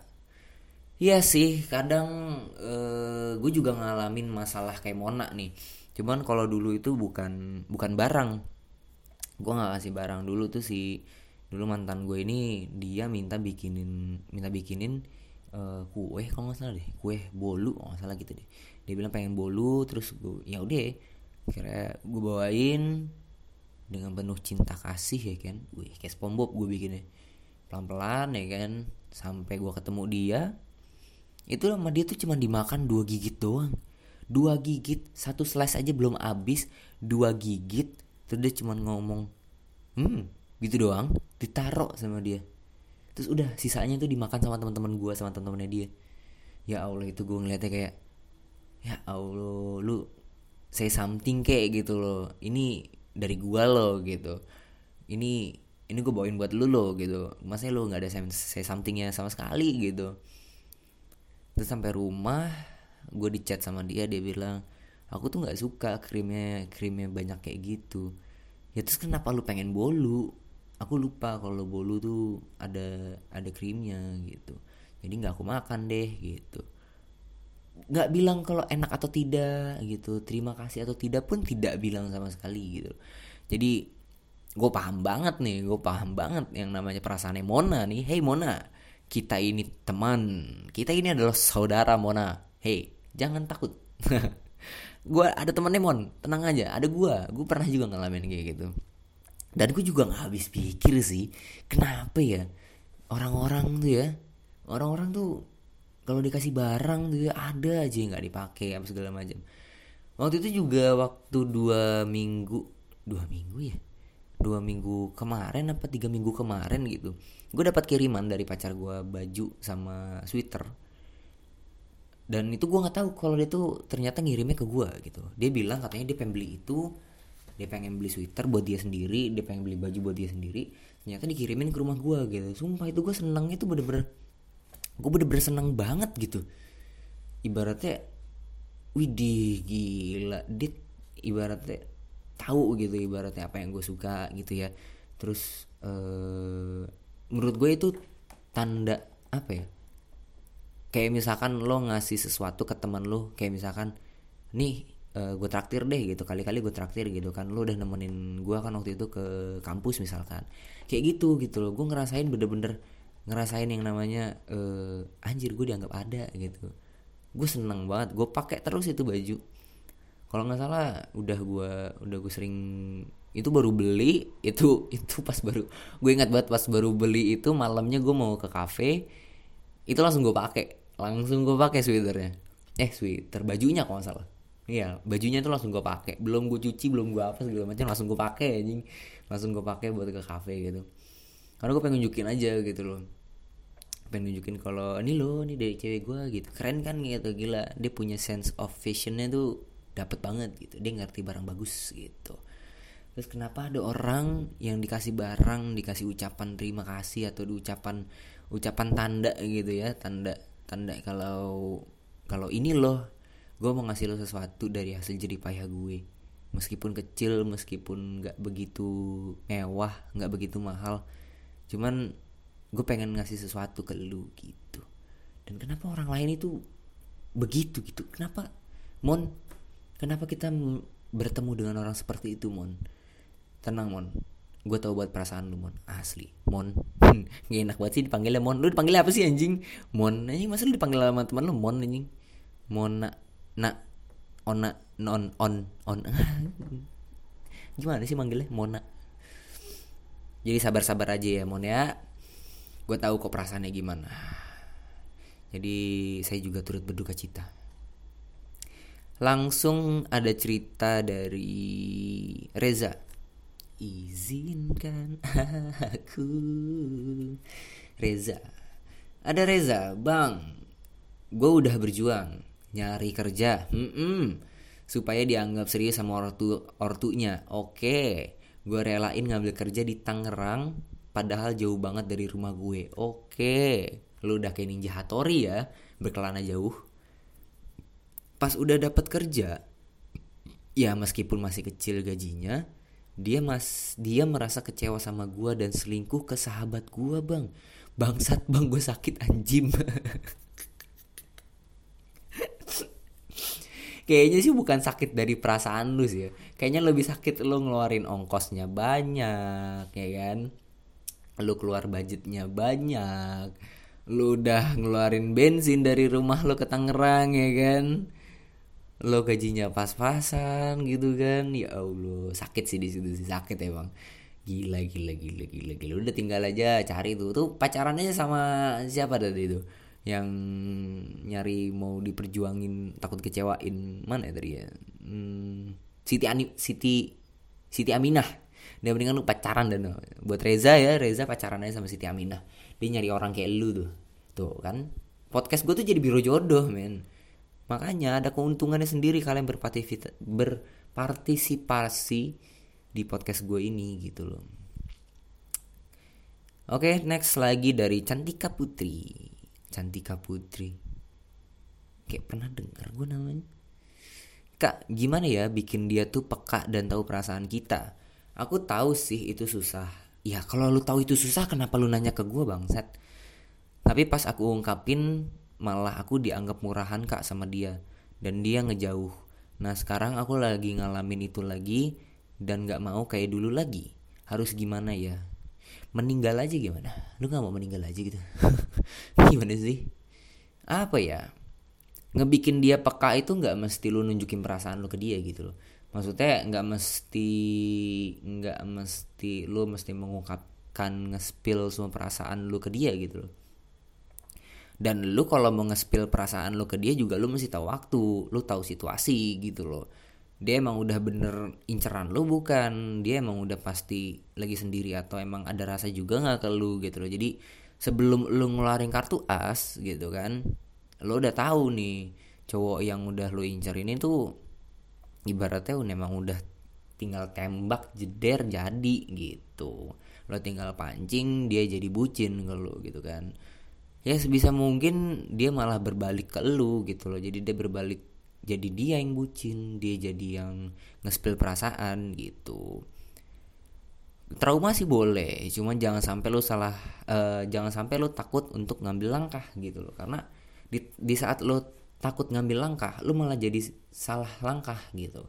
Iya sih kadang uh, gue juga ngalamin masalah kayak Mona nih. Cuman kalau dulu itu bukan bukan barang. Gue gak kasih barang dulu tuh si Dulu mantan gue ini dia minta bikinin Minta bikinin uh, kue kalau nggak salah deh. Kue bolu kalau nggak salah gitu deh. Dia bilang pengen bolu terus gue ya udah. Kira gue bawain dengan penuh cinta kasih ya kan. Wih kayak SpongeBob gue bikinnya. Pelan-pelan ya kan sampai gue ketemu dia. Itu sama dia tuh cuma dimakan dua gigit doang. Dua gigit satu slice aja belum habis. Dua gigit terus dia cuma ngomong hmm gitu doang. Ditaruh sama dia terus udah sisanya tuh dimakan sama teman-teman gue sama teman-temannya dia. Ya allah itu gue ngeliatnya kayak ya allah lu say something kayak gitu loh. Ini dari gua lo gitu. Ini ini gue bawain buat lu lo gitu. Masa lu nggak ada say somethingnya sama sekali gitu. Terus sampai rumah gue dicat sama dia dia bilang aku tuh nggak suka krimnya krimnya banyak kayak gitu. Ya terus kenapa lu pengen bolu aku lupa kalau bolu tuh ada ada krimnya gitu. Jadi nggak aku makan deh gitu. Nggak bilang kalau enak atau tidak gitu. Terima kasih atau tidak pun tidak bilang sama sekali gitu. Jadi gue paham banget nih gue paham banget yang namanya perasaan Mona nih. Hey Mona kita ini teman. Kita ini adalah saudara Mona. Hey jangan takut. Gue ada temennya Mon. Tenang aja ada gue gue pernah juga ngalamin kayak gitu dan gue juga nggak habis pikir sih kenapa ya orang-orang tuh ya orang-orang tuh kalau dikasih barang tuh ada aja yang nggak dipakai apa segala macam. Waktu itu juga waktu dua minggu dua minggu ya? Dua minggu kemarin apa tiga minggu kemarin gitu gue dapat kiriman dari pacar gue baju sama sweater. Dan itu gue nggak tahu kalau dia tuh ternyata ngirimnya ke gue gitu. Dia bilang katanya dia pengen beli itu dia pengen beli sweater buat dia sendiri dia pengen beli baju buat dia sendiri ternyata dikirimin ke rumah gue gitu. Sumpah itu gue senengnya tuh bener-bener gue bener-bener seneng banget gitu. Ibaratnya widih gila dit ibaratnya tahu gitu ibaratnya apa yang gue suka gitu ya. Terus uh, menurut gue itu tanda apa ya kayak misalkan lo ngasih sesuatu ke teman lo kayak misalkan nih uh, gue traktir deh gitu kali-kali gue traktir gitu kan. Lo udah nemenin gue kan waktu itu ke kampus misalkan. Kayak gitu gitu loh. Gue ngerasain bener-bener ngerasain yang namanya uh, anjir gue dianggap ada gitu. Gue seneng banget. Gue pakai terus itu baju. Kalau nggak salah udah gue udah gue sering itu baru beli itu itu pas baru gue ingat banget pas baru beli itu malamnya gue mau ke kafe itu langsung gue pakai. Langsung gue pakai sweaternya. Eh sweater bajunya kalau nggak salah iya bajunya itu langsung gue pakai. Belum gue cuci belum gue apa segala macam langsung gue pakai anjing. Langsung gue pakai buat ke kafe gitu. Karena gue pengen nunjukin aja gitu loh. Pengen nunjukin kalau ini loh ini dari cewek gue gitu. Keren kan gitu gila. Dia punya sense of fashionnya tuh dapet banget gitu. Dia ngerti barang bagus gitu. Terus kenapa ada orang yang dikasih barang dikasih ucapan terima kasih atau ucapan ucapan tanda gitu ya tanda tanda kalau kalau ini loh gue mau ngasih lo sesuatu dari hasil jerih payah gue. Meskipun kecil meskipun nggak begitu mewah nggak begitu mahal. Cuman gue pengen ngasih sesuatu ke lu gitu. Dan kenapa orang lain itu begitu gitu? Kenapa? Mon kenapa kita bertemu dengan orang seperti itu mon? Tenang mon. Gue tau buat perasaan lu mon. Asli. Mon gak enak banget sih dipanggilnya mon. Lu dipanggil apa sih anjing? Mon anjing masa lu dipanggil sama teman lu? Mon anjing. Mon nak ona non on on. Gimana sih manggilnya? Mona. Jadi sabar-sabar aja ya Mon ya. Gue tahu kok perasaannya gimana. Jadi saya juga turut berduka cita. Langsung ada cerita dari Reza. Izinkan aku. Reza. Ada Reza bang gue udah berjuang nyari kerja. Mm-mm. supaya dianggap serius sama ortu ortunya. Oke gue relain ngambil kerja di Tangerang padahal jauh banget dari rumah gue. Oke lu udah kayak ninja Hattori ya berkelana jauh. Pas udah dapat kerja ya meskipun masih kecil gajinya dia mas dia merasa kecewa sama gua dan selingkuh ke sahabat gua bang. Bangsat bang gue sakit anjim kayaknya sih bukan sakit dari perasaan lu sih ya. kayaknya lebih sakit lu ngeluarin ongkosnya banyak ya kan? Lu keluar budgetnya banyak. Lu udah ngeluarin bensin dari rumah lu ke Tangerang ya kan? Lo gajinya pas-pasan gitu kan? Ya allah sakit sih di situ sih sakit emang. Gila gila gila gila gila. Udah tinggal aja cari tuh. Tuh pacarannya sama siapa tadi itu yang nyari mau diperjuangin takut kecewain mana ya tadi ya? Hmm, Siti Ani Siti Siti Aminah. Dia mendingan lu pacaran dan buat Reza ya Reza pacaran aja sama Siti Aminah. Dia nyari orang kayak lu tuh. Tuh kan podcast gue tuh jadi biro jodoh men. Makanya ada keuntungannya sendiri kalian berpartisipasi di podcast gue ini gitu loh. Oke, next lagi dari Cantika Putri. Cantika Putri. Kayak pernah dengar gue namanya. Kak, gimana ya bikin dia tuh peka dan tahu perasaan kita? Aku tahu sih itu susah. Ya kalau lu tahu itu susah kenapa lu nanya ke gue bangsat? Tapi pas aku ungkapin malah aku dianggap murahan kak sama dia dan dia ngejauh nah sekarang aku lagi ngalamin itu lagi dan gak mau kayak dulu lagi harus gimana ya meninggal aja gimana? Lu gak mau meninggal aja gitu. Gimana sih? Apa ya? Ngebikin dia peka itu nggak mesti lu nunjukin perasaan lu ke dia gitu loh. Maksudnya nggak mesti nggak mesti lu mesti mengungkapkan ngespil semua perasaan lu ke dia gitu loh. Dan lu kalau mau ngespil perasaan lu ke dia juga lu mesti tahu waktu lu tahu situasi gitu loh dia emang udah bener inceran lu bukan? Dia emang udah pasti lagi sendiri atau emang ada rasa juga nggak ke lu gitu loh? Jadi sebelum lu ngeluarin kartu as gitu kan lu udah tahu nih cowok yang udah lu incer ini tuh ibaratnya memang udah tinggal tembak jeder jadi gitu. Lo tinggal pancing dia jadi bucin ke lu gitu kan. Ya sebisa mungkin dia malah berbalik ke lu gitu loh. Jadi dia berbalik jadi dia yang bucin dia jadi yang ngespil perasaan gitu. Trauma sih boleh cuman jangan sampai lu salah uh, jangan sampai lu takut untuk ngambil langkah gitu loh. Karena di, di saat lu takut ngambil langkah lu malah jadi salah langkah gitu.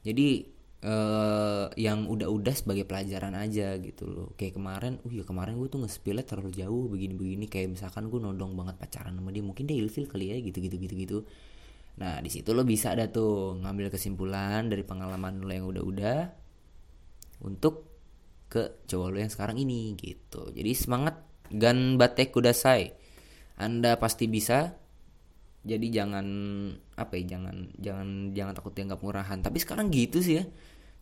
Jadi uh, yang udah-udah sebagai pelajaran aja gitu loh. Kayak kemarin uh ya kemarin gue tuh nge-spillnya terlalu jauh begini-begini. Kayak misalkan gue nodong banget pacaran sama dia mungkin dia ilfil kali ya gitu-gitu gitu-gitu nah di situ lo bisa ada tuh ngambil kesimpulan dari pengalaman lo yang udah-udah untuk ke cowok lo yang sekarang ini gitu. Jadi semangat gan batek kudasai anda pasti bisa. Jadi jangan apa ya jangan jangan jangan takut dianggap murahan. Tapi sekarang gitu sih ya.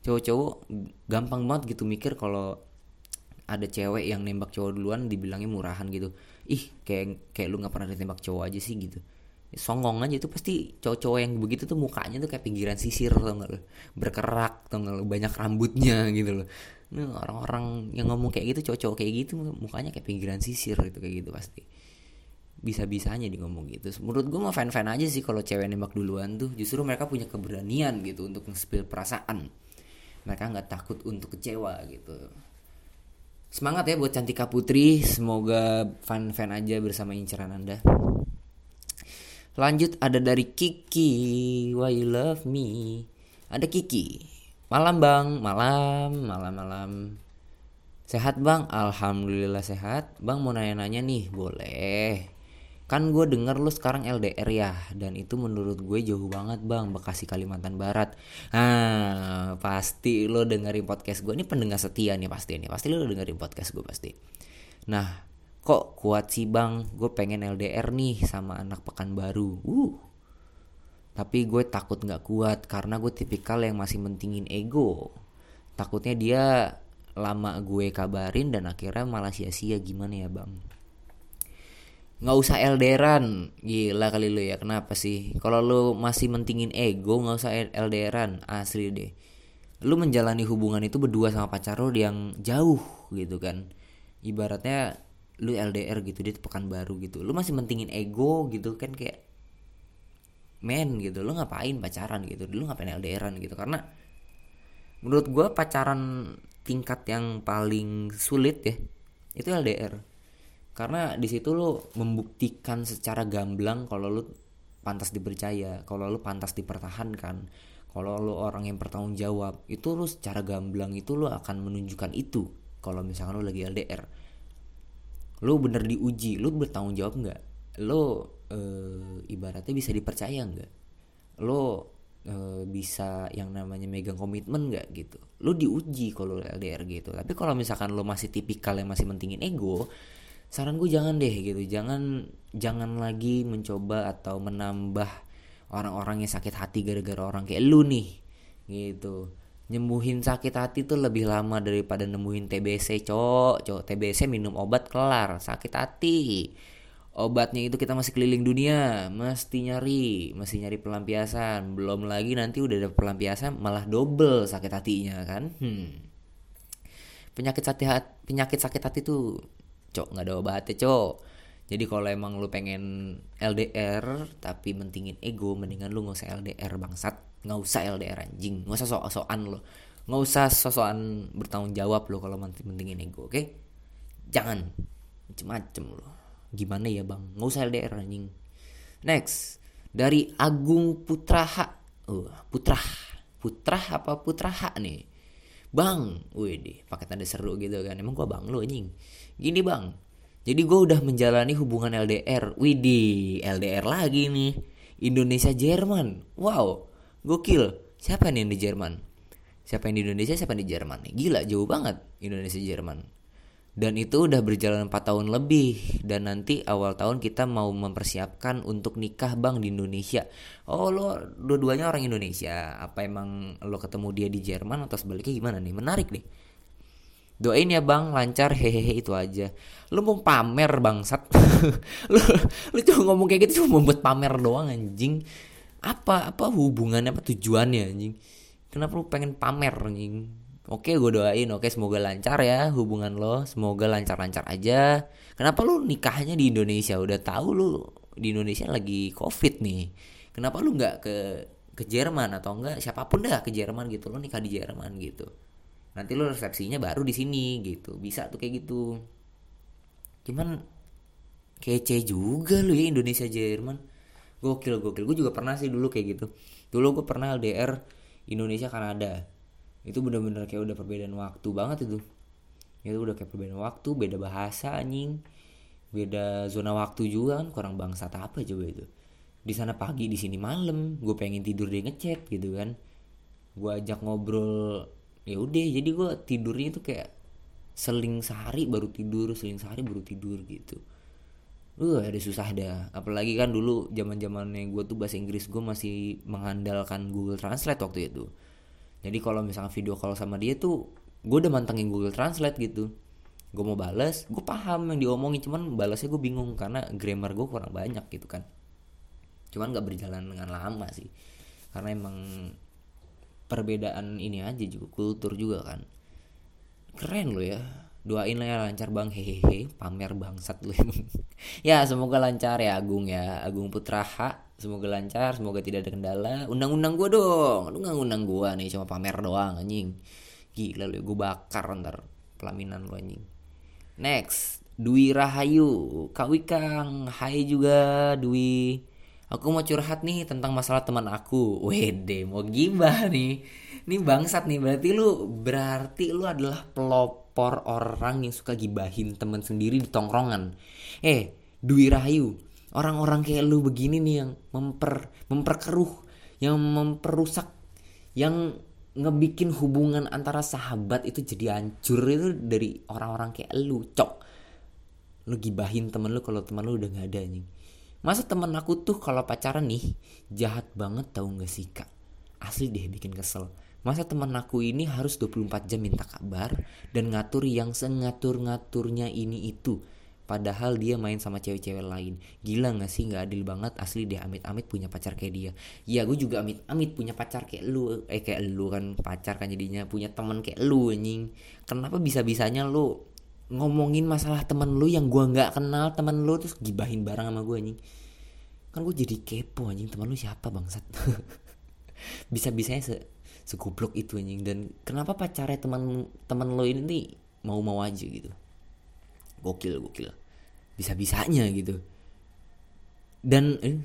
Cowok-cowok gampang banget gitu mikir kalau ada cewek yang nembak cowok duluan dibilangnya murahan gitu. Ih kayak kayak lu nggak pernah ditembak cowok aja sih gitu songong aja itu pasti cowok-cowok yang begitu tuh mukanya tuh kayak pinggiran sisir tau gak lo berkerak tau gak lo banyak rambutnya gitu loh. Nah, orang-orang yang ngomong kayak gitu cowok-cowok kayak gitu mukanya kayak pinggiran sisir gitu kayak gitu pasti. Bisa-bisanya di ngomong gitu. Menurut gue mah fan-fan aja sih kalau cewek nembak duluan tuh. Justru mereka punya keberanian gitu untuk nge-spill perasaan. Mereka nggak takut untuk kecewa gitu. Semangat ya buat Cantika Putri. Semoga fan-fan aja bersama inceran anda lanjut ada dari Kiki. Why you love me? Ada Kiki. Malam bang. Malam malam malam. Sehat bang? Alhamdulillah sehat. Bang mau nanya-nanya nih boleh. Kan gue denger lu sekarang LDR ya Dan itu menurut gue jauh banget bang Bekasi Kalimantan Barat. Nah pasti lo dengerin podcast gue Ini pendengar setia nih pasti nih. Pasti lo dengerin podcast gue pasti. Nah kok kuat sih bang? Gue pengen LDR nih sama anak pekan baru uh. Tapi gue takut gak kuat Karena gue tipikal yang masih mentingin ego. Takutnya dia lama gue kabarin dan akhirnya malah sia-sia. Gimana ya bang? Nggak usah LDRan gila kali lu ya kenapa sih? Kalau lu masih mentingin ego nggak usah LDRan asli deh. Lu menjalani hubungan itu berdua sama pacar lu yang jauh gitu kan? Ibaratnya lu LDR gitu dia pekan baru gitu. Lu masih mentingin ego gitu kan kayak men gitu. Lu ngapain pacaran? gitu. Lu ngapain LDRan gitu. Karena menurut gue pacaran tingkat yang paling sulit ya itu LDR karena di situ lo membuktikan secara gamblang kalau lo pantas dipercaya kalau lo pantas dipertahankan kalau lo orang yang bertanggung jawab. Itu lo secara gamblang itu lo akan menunjukkan itu kalau misalkan lo lagi LDR lo bener diuji lo bertanggung jawab nggak? Lo e, ibaratnya bisa dipercaya nggak? Lo e, bisa yang namanya megang komitmen nggak gitu? Lo diuji kalau LDR gitu. Tapi kalau misalkan lo masih tipikal yang masih mentingin ego saran gue jangan deh gitu. Jangan jangan lagi mencoba atau menambah orang-orang yang sakit hati gara-gara orang kayak lu nih gitu nyembuhin sakit hati tuh lebih lama daripada nemuin TBC cok cok TBC minum obat kelar sakit hati. Obatnya itu kita masih keliling dunia mesti nyari mesti nyari pelampiasan. Belum lagi nanti udah ada pelampiasan malah double sakit hatinya kan? Hmm. penyakit sakit hati penyakit sakit hati tuh cok nggak ada obatnya cok jadi kalau emang lu pengen LDR tapi mentingin ego mendingan lu nggak usah LDR bangsat. Nggak usah LDR anjing. Nggak usah sok-sokan lo nggak usah sosokan bertanggung jawab lo kalau mentingin ego oke? Okay? jangan. Macem-macem lo gimana ya bang? Nggak usah LDR anjing. Next. Dari Agung Putraha. Uh, Putra Putra apa Putraha nih? Bang. Wih deh pakai tanda seru gitu kan. Emang gua bang lo anjing. Gini bang jadi gue udah menjalani hubungan LDR Widih LDR lagi nih. Indonesia Jerman. Wow Gokil. Siapa nih yang di Jerman? Siapa yang di Indonesia Siapa yang di Jerman Gila jauh banget Indonesia Jerman. Dan itu udah berjalan 4 tahun lebih. Dan nanti awal tahun kita mau mempersiapkan untuk nikah bang di Indonesia. Oh lo dua-duanya orang Indonesia. Apa emang lo ketemu dia di Jerman atau sebaliknya gimana nih? Menarik deh doain ya bang. Lancar. Hehehe itu aja. Lu mau pamer bangsat. Lu lu cuma ngomong kayak gitu cuma membuat pamer doang anjing. Apa apa hubungannya apa tujuannya anjing? Kenapa lu pengen pamer anjing? Oke gue doain. Oke semoga lancar ya hubungan lo. Semoga lancar-lancar aja. Kenapa lu nikahnya di Indonesia? Udah tahu lu di Indonesia lagi covid nih. Kenapa lu nggak ke ke Jerman atau enggak siapa pun dah ke Jerman gitu. Lo nikah di Jerman gitu nanti lo resepsinya baru di sini gitu. Bisa tuh kayak gitu. Cuman kece juga lo ya Indonesia Jerman. Gokil gokil. Gue juga pernah sih dulu kayak gitu. Dulu gue pernah LDR Indonesia Kanada. Itu bener-bener kayak udah perbedaan waktu banget itu. Itu udah kayak perbedaan waktu beda bahasa anjing. Beda zona waktu juga kan kurang bangsa apa coba itu. Di sana pagi di sini malam. Gue pengen tidur dia ngechat gitu kan. Gue ajak ngobrol ya udah jadi gue tidurnya itu kayak seling sehari baru tidur seling sehari baru tidur gitu. Lu ada susah dah apalagi kan dulu zaman zamannya gue tuh bahasa Inggris gue masih mengandalkan Google Translate waktu itu. Jadi kalau misalnya video call sama dia tuh gue udah mantengin Google Translate gitu. Gue mau balas gue paham yang diomongin cuman balasnya gue bingung karena grammar gue kurang banyak gitu kan. Cuman gak berjalan dengan lama sih karena emang perbedaan ini aja juga kultur juga kan. Keren lo ya. Doain lah ya lancar bang. Hehehe pamer bangsat lu. Ya semoga lancar ya Agung ya. Agung Putra H semoga lancar semoga tidak ada kendala. Undang-undang gua dong. Lu nggak undang gua nih cuma pamer doang anjing. Gila lu gue bakar ntar pelaminan lu anjing. Next Dwi Rahayu. Kak Wikang Hai juga Dwi Aku mau curhat nih tentang masalah teman aku Wede mau gibah nih Ini bangsat nih berarti lu Berarti lu adalah pelop pelopor orang yang suka gibahin teman sendiri di tongkrongan. Eh, Dwi Rahayu, orang-orang kayak lu begini nih yang memper memperkeruh, yang memperusak, yang ngebikin hubungan antara sahabat itu jadi hancur itu dari orang-orang kayak lu, cok. Lu gibahin temen lu kalau temen lu udah gak ada nih. Masa temen aku tuh kalau pacaran nih jahat banget tau gak sih kak? Asli deh bikin kesel. Masa teman aku ini harus 24 jam minta kabar dan ngatur yang sengatur-ngaturnya ini itu. Padahal dia main sama cewek-cewek lain. Gila gak sih gak adil banget. Asli dia amit-amit punya pacar kayak dia. Ya gue juga amit-amit punya pacar kayak lu. Eh kayak lu kan pacar kan jadinya. Punya temen kayak lu anjing. Kenapa bisa-bisanya lu Ngomongin masalah temen lu yang gue gak kenal Temen lu terus gibahin barang sama gue anjing. Kan gue jadi kepo anjing. Temen lu siapa bangsat? Bisa-bisanya se segublok itu anjing. Dan kenapa pacarnya teman teman lo ini nih Mau-mau aja gitu? Gokil gokil. Bisa bisanya gitu. Dan eh,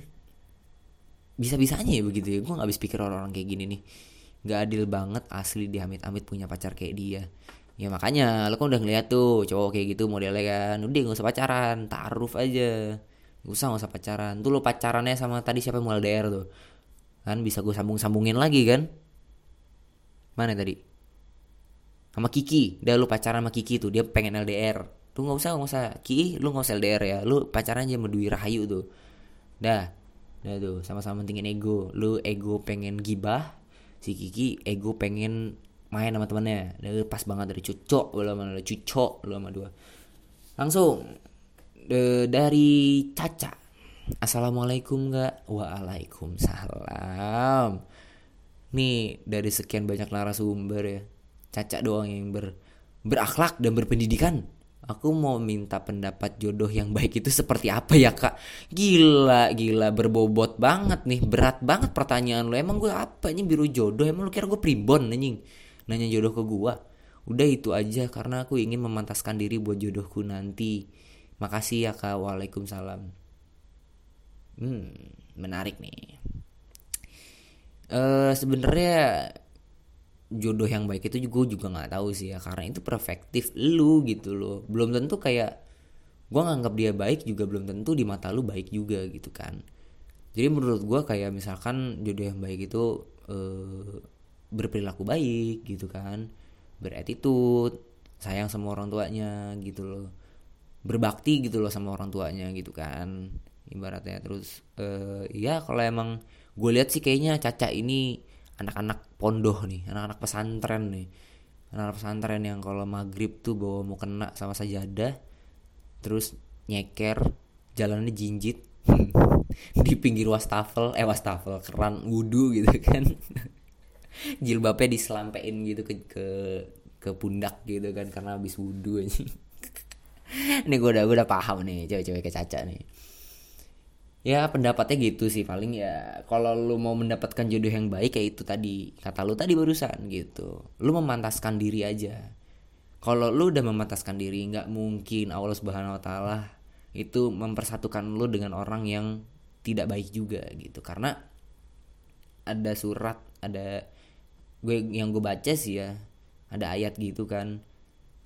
bisa bisanya ya begitu ya. Gue nggak habis pikir orang-orang kayak gini nih. Nggak adil banget asli di amit-amit punya pacar kayak dia ya makanya lo kan udah ngeliat tuh cowok kayak gitu modelnya kan. Udah gak usah pacaran taruh aja. Gak usah gak usah pacaran. Tuh lo pacarannya sama tadi siapa yang LDR tuh? Kan bisa gue sambung-sambungin lagi kan? Mana tadi? Sama Kiki. Udah lu pacaran sama Kiki tuh. Dia pengen LDR lu nggak usah nggak usah. Ki lu nggak usah LDR ya. Lu pacaran aja sama Dwi Rahayu tuh. Dah. Dah tuh sama-sama pentingin ego. Lu ego pengen gibah. Si Kiki ego pengen main sama temennya. Dari pas banget dari cucok lu sama lu cucok lu sama dua. Langsung de, dari Caca. Assalamualaikum nggak Waalaikumsalam. Nih dari sekian banyak narasumber ya Caca doang yang ber berakhlak dan berpendidikan. Aku mau minta pendapat jodoh yang baik itu seperti apa ya kak? Gila gila berbobot banget nih Berat banget pertanyaan lo Emang gue apa nih biru jodoh? Emang lo kira gue pribon anjing Nanya jodoh ke gue Udah itu aja karena aku ingin memantaskan diri buat jodohku nanti. Makasih ya kak. Waalaikumsalam. Hmm menarik nih. Uh, sebenarnya jodoh yang baik itu juga juga nggak tahu sih ya karena itu perspektif lu gitu loh. Belum tentu kayak gue nganggap dia baik juga belum tentu di mata lu baik juga gitu kan. Jadi menurut gue kayak misalkan jodoh yang baik itu eh, berperilaku baik gitu kan beretitude sayang sama orang tuanya gitu loh berbakti gitu loh sama orang tuanya gitu kan. Ibaratnya terus eh, ya kalau emang gue lihat sih kayaknya Caca ini anak-anak pondoh nih anak-anak pesantren nih. Anak-anak pesantren yang kalau maghrib tuh bawa mau kena sama sajadah terus nyeker jalannya jinjit di pinggir wastafel eh wastafel keran wudhu gitu kan jilbabnya diselampein gitu ke ke ke pundak gitu kan karena habis wudhu aja. Ini gue udah gue udah paham nih cewek-cewek kecaca nih. Ya pendapatnya gitu sih paling ya kalau lu mau mendapatkan jodoh yang baik kayak itu tadi kata lu tadi barusan gitu. Lu memantaskan diri aja. Kalau lu udah memantaskan diri nggak mungkin Allah Subhanahu Wa Taala itu mempersatukan lu dengan orang yang tidak baik juga gitu. Karena ada surat ada gue yang gue baca sih ya ada ayat gitu kan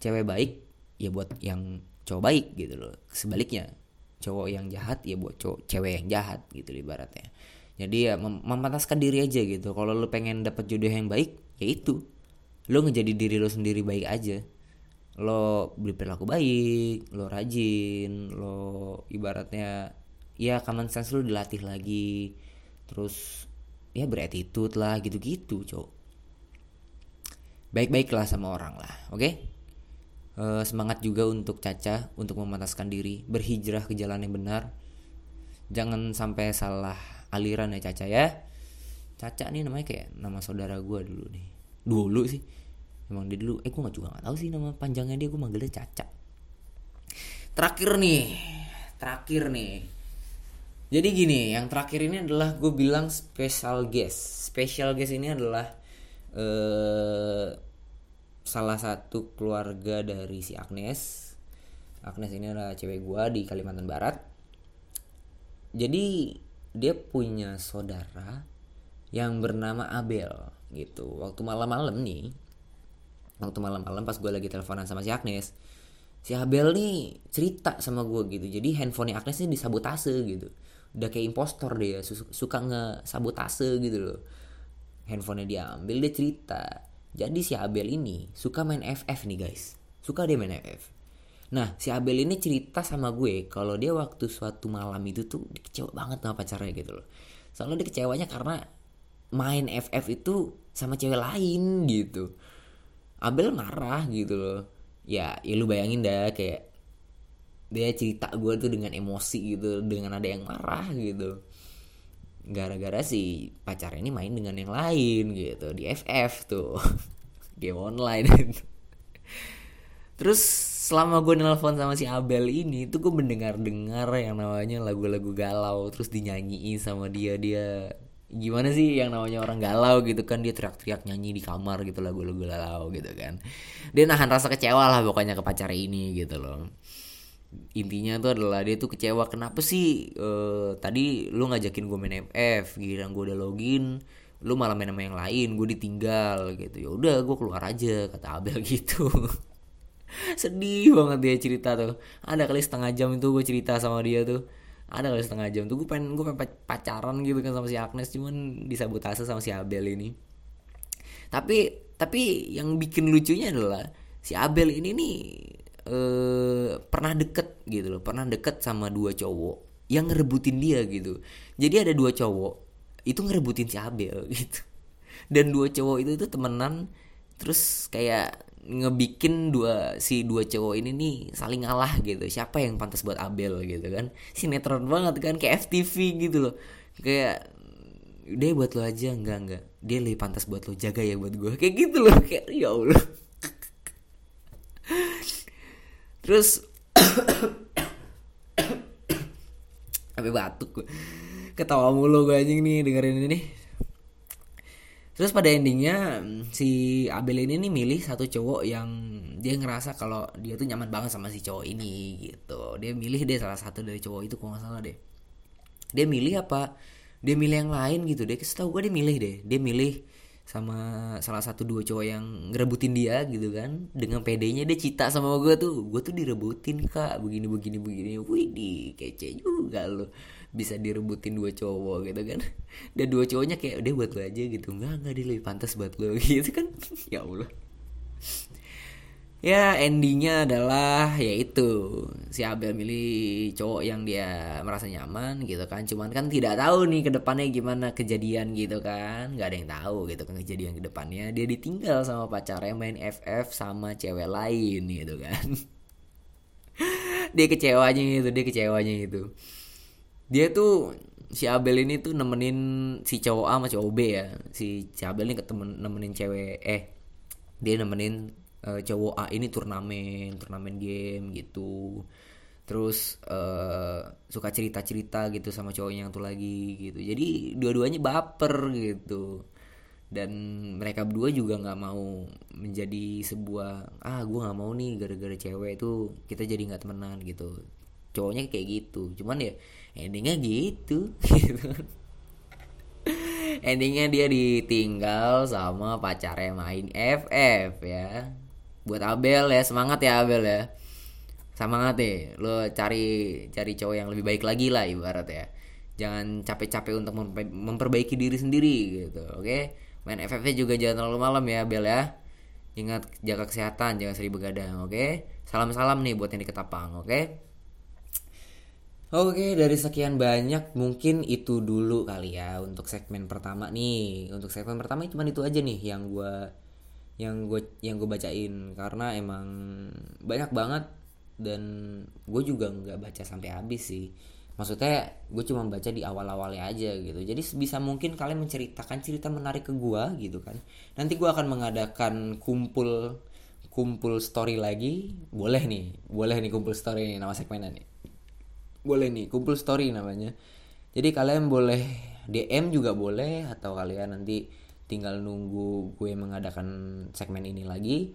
cewek baik ya buat yang cowok baik gitu loh. Sebaliknya cowok yang jahat ya buat cowok cewek yang jahat gitu ibaratnya. Jadi ya mem memantaskan diri aja gitu. Kalau lu pengen dapat jodoh yang baik ya itu. Lo ngejadi diri lo sendiri baik aja. Lo berperilaku baik lo rajin lo ibaratnya ya common sense lo dilatih lagi. Terus ya beretitude lah gitu-gitu cowok baik-baiklah sama orang lah oke? Okay? uh, semangat juga untuk Caca untuk memantaskan diri berhijrah ke jalan yang benar. Jangan sampai salah aliran ya Caca ya. Caca nih namanya kayak nama saudara gue dulu nih. Dulu sih. Emang dia dulu eh gue juga gak tahu sih nama panjangnya dia gue manggilnya Caca. Terakhir nih terakhir nih. Jadi gini yang terakhir ini adalah gue bilang special guest. Special guest ini adalah uh, salah satu keluarga dari si Agnes. Agnes ini adalah cewek gua di Kalimantan Barat. Jadi dia punya saudara yang bernama Abel gitu. Waktu malam-malam nih waktu malam-malam pas gue lagi teleponan sama si Agnes si Abel nih cerita sama gue gitu. Jadi handphonenya Agnes ini disabotase gitu. Udah kayak impostor dia suka nge-sabotase gitu loh. Handphonenya dia ambil dia cerita jadi si Abel ini suka main FF nih guys. Suka dia main FF. Nah si Abel ini cerita sama gue kalau dia waktu suatu malam itu tuh kecewa banget sama pacarnya gitu loh. Soalnya dia kecewanya karena main FF itu sama cewek lain gitu. Abel marah gitu loh. Ya, ya lu bayangin dah kayak dia cerita gue tuh dengan emosi gitu dengan ada yang marah gitu gara-gara si pacarnya ini main dengan yang lain gitu di FF tuh. Game online. Terus selama gue nelfon sama si Abel ini tuh gue mendengar-dengar yang namanya lagu-lagu galau terus dinyanyiin sama dia dia gimana sih yang namanya orang galau gitu kan dia teriak-teriak nyanyi di kamar gitu lagu-lagu galau gitu kan. Dia nahan rasa kecewa lah pokoknya ke pacar ini gitu loh intinya tuh adalah dia tuh kecewa kenapa sih uh, tadi lu ngajakin gue main FF giliran gue udah login lu malah main sama yang lain gue ditinggal gitu. Ya udah gue keluar aja kata Abel gitu. Sedih banget dia cerita tuh. Ada kali setengah jam itu gue cerita sama dia tuh. Ada kali setengah jam tuh gue pengen gue pengen pacaran gitu kan sama si Agnes cuman disabotase sama si Abel ini. Tapi tapi yang bikin lucunya adalah si Abel ini nih eh, pernah deket gitu loh pernah deket sama dua cowok yang ngerebutin dia gitu. Jadi ada dua cowok itu ngerebutin si Abel gitu. Dan dua cowok itu tuh temenan terus kayak ngebikin dua si dua cowok ini nih saling ngalah gitu. Siapa yang pantas buat Abel gitu kan? Sinetron banget kan kayak FTV gitu loh. Kayak dia buat lo aja. Enggak enggak. Dia lebih pantas buat lo. Jaga ya buat gue kayak gitu loh kayak ya Allah terus sampai batuk gue ketawa mulu gue anjing nih dengerin ini nih Terus pada endingnya si Abel ini nih milih satu cowok yang dia ngerasa kalau dia tuh nyaman banget sama si cowok ini gitu. Dia milih deh salah satu dari cowok itu kok nggak salah deh. Dia milih apa? Dia milih yang lain gitu deh. Setahu gue dia milih deh. Dia milih sama salah satu dua cowok yang ngerebutin dia gitu kan. Dengan pedenya dia cita sama gue tuh. Gue tuh direbutin kak. Begini begini begini. Wih di kece juga lo bisa direbutin dua cowok gitu kan. Dan dua cowoknya kayak udah buat lo aja gitu. Nggak nggak dia lebih pantas buat lo gitu kan. Ya allah ya endingnya adalah yaitu si Abel milih cowok yang dia merasa nyaman gitu kan. Cuman kan tidak tahu nih ke depannya gimana kejadian gitu kan. Nggak ada yang tahu gitu kan kejadian ke depannya dia ditinggal sama pacarnya main FF sama cewek lain gitu kan. Dia kecewanya itu dia kecewanya itu dia tuh si Abel ini tuh nemenin si cowok A sama cowok B ya. Si, Abel ini ketemu nemenin cewek eh dia nemenin uh, cowok A ini turnamen turnamen game gitu. Terus uh, suka cerita cerita gitu sama cowoknya yang tuh lagi gitu. Jadi dua-duanya baper gitu. Dan mereka berdua juga nggak mau menjadi sebuah ah gue nggak mau nih gara-gara cewek itu kita jadi nggak temenan gitu. Cowoknya kayak gitu. Cuman ya endingnya gitu. Gitu endingnya dia ditinggal sama pacarnya main FF ya buat Abel ya semangat ya Abel ya semangat deh lo cari cari cowok yang lebih baik lagi lah ibarat ya jangan capek-capek untuk memperbaiki diri sendiri gitu oke okay? main FFV juga jangan terlalu malam ya Abel ya ingat jaga kesehatan jangan sering begadang oke okay? salam salam nih buat yang di Ketapang oke okay? Oke, dari sekian banyak mungkin itu dulu kali ya untuk segmen pertama nih. Untuk segmen pertama cuma itu aja nih yang gue yang gue yang gue bacain. Karena emang banyak banget dan gue juga nggak baca sampai habis sih. Maksudnya gue cuma baca di awal-awalnya aja gitu. Jadi bisa mungkin kalian menceritakan cerita menarik ke gue gitu kan. Nanti gue akan mengadakan kumpul kumpul story lagi. Boleh nih boleh nih kumpul story nih nama segmennya nih. Boleh nih kumpul story namanya. Jadi kalian boleh DM juga boleh atau kalian nanti tinggal nunggu gue mengadakan segmen ini lagi.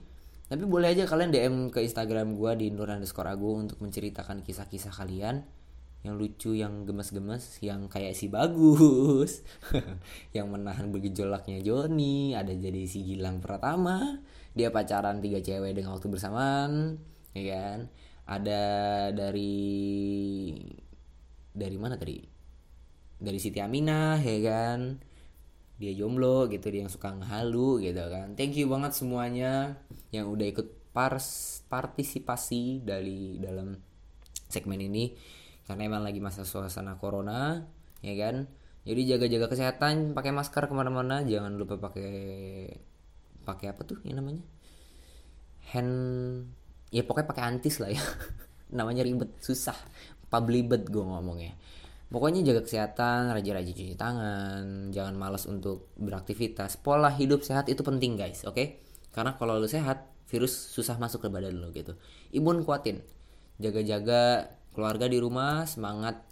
Tapi boleh aja kalian DM ke Instagram gue di nur underscore agung untuk menceritakan kisah-kisah kalian yang lucu yang gemes-gemes yang kayak si bagus yang menahan bergejolaknya Joni ada jadi si Gilang pertama dia pacaran tiga cewek dengan waktu bersamaan ya kan? Ada dari dari mana tadi? Dari Siti Aminah ya kan dia jomblo gitu dia yang suka ngehalu gitu kan. Thank you banget semuanya yang udah ikut pars partisipasi dari dalam segmen ini. Karena emang lagi masa suasana corona ya kan? Jadi jaga-jaga kesehatan pakai masker ke mana-mana. Jangan lupa pakai pakai apa tuh yang namanya? Hand ya pokoknya pakai antis lah ya. Namanya ribet susah. Pablibet gue ngomongnya pokoknya jaga kesehatan rajin-rajin cuci tangan jangan malas untuk beraktivitas. Pola hidup sehat itu penting guys oke? Okay? karena kalau lu sehat virus susah masuk ke badan lu gitu. Imun kuatin jaga-jaga keluarga di rumah semangat.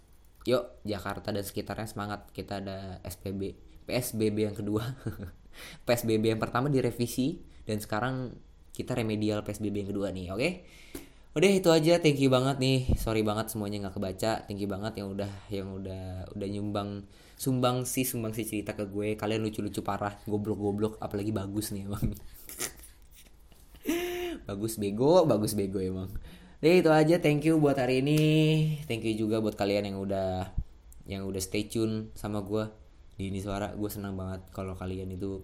Yuk Jakarta dan sekitarnya semangat. Kita ada SPB PSBB yang kedua. PSBB yang pertama direvisi dan sekarang kita remedial PSBB yang kedua nih oke? okay? Udah itu aja. Thank you banget nih. Sorry banget semuanya nggak kebaca. Thank you banget yang udah yang udah udah nyumbang sumbang sih sumbang sih cerita ke gue. Kalian lucu-lucu parah goblok-goblok apalagi bagus nih emang. Bagus bego bagus bego emang. Jadi itu aja. Thank you buat hari ini. Thank you juga buat kalian yang udah yang udah stay tune sama gue. Di ini suara gue senang banget kalau kalian itu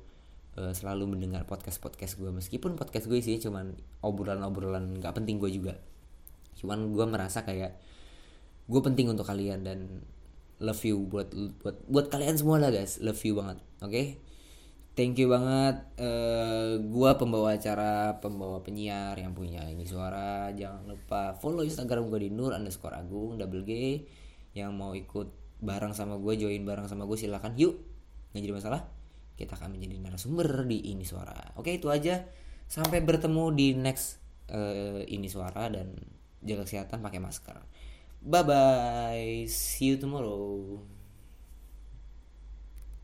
uh, selalu mendengar podcast podcast gue meskipun podcast gue sih cuman obrolan obrolan nggak penting gue juga. Cuman gue merasa kayak gue penting untuk kalian dan love you buat buat buat kalian semua lah guys. Love you banget oke? Okay? thank you banget. Uh, gue pembawa acara pembawa penyiar yang punya ini suara. Jangan lupa follow instagram gue di nur underscore agung double g. Yang mau ikut bareng sama gue join bareng sama gue silahkan yuk nggak jadi masalah kita akan menjadi narasumber di ini suara. Oke itu aja. Sampai bertemu di next uh, ini suara dan jaga kesehatan pakai masker. Bye bye see you tomorrow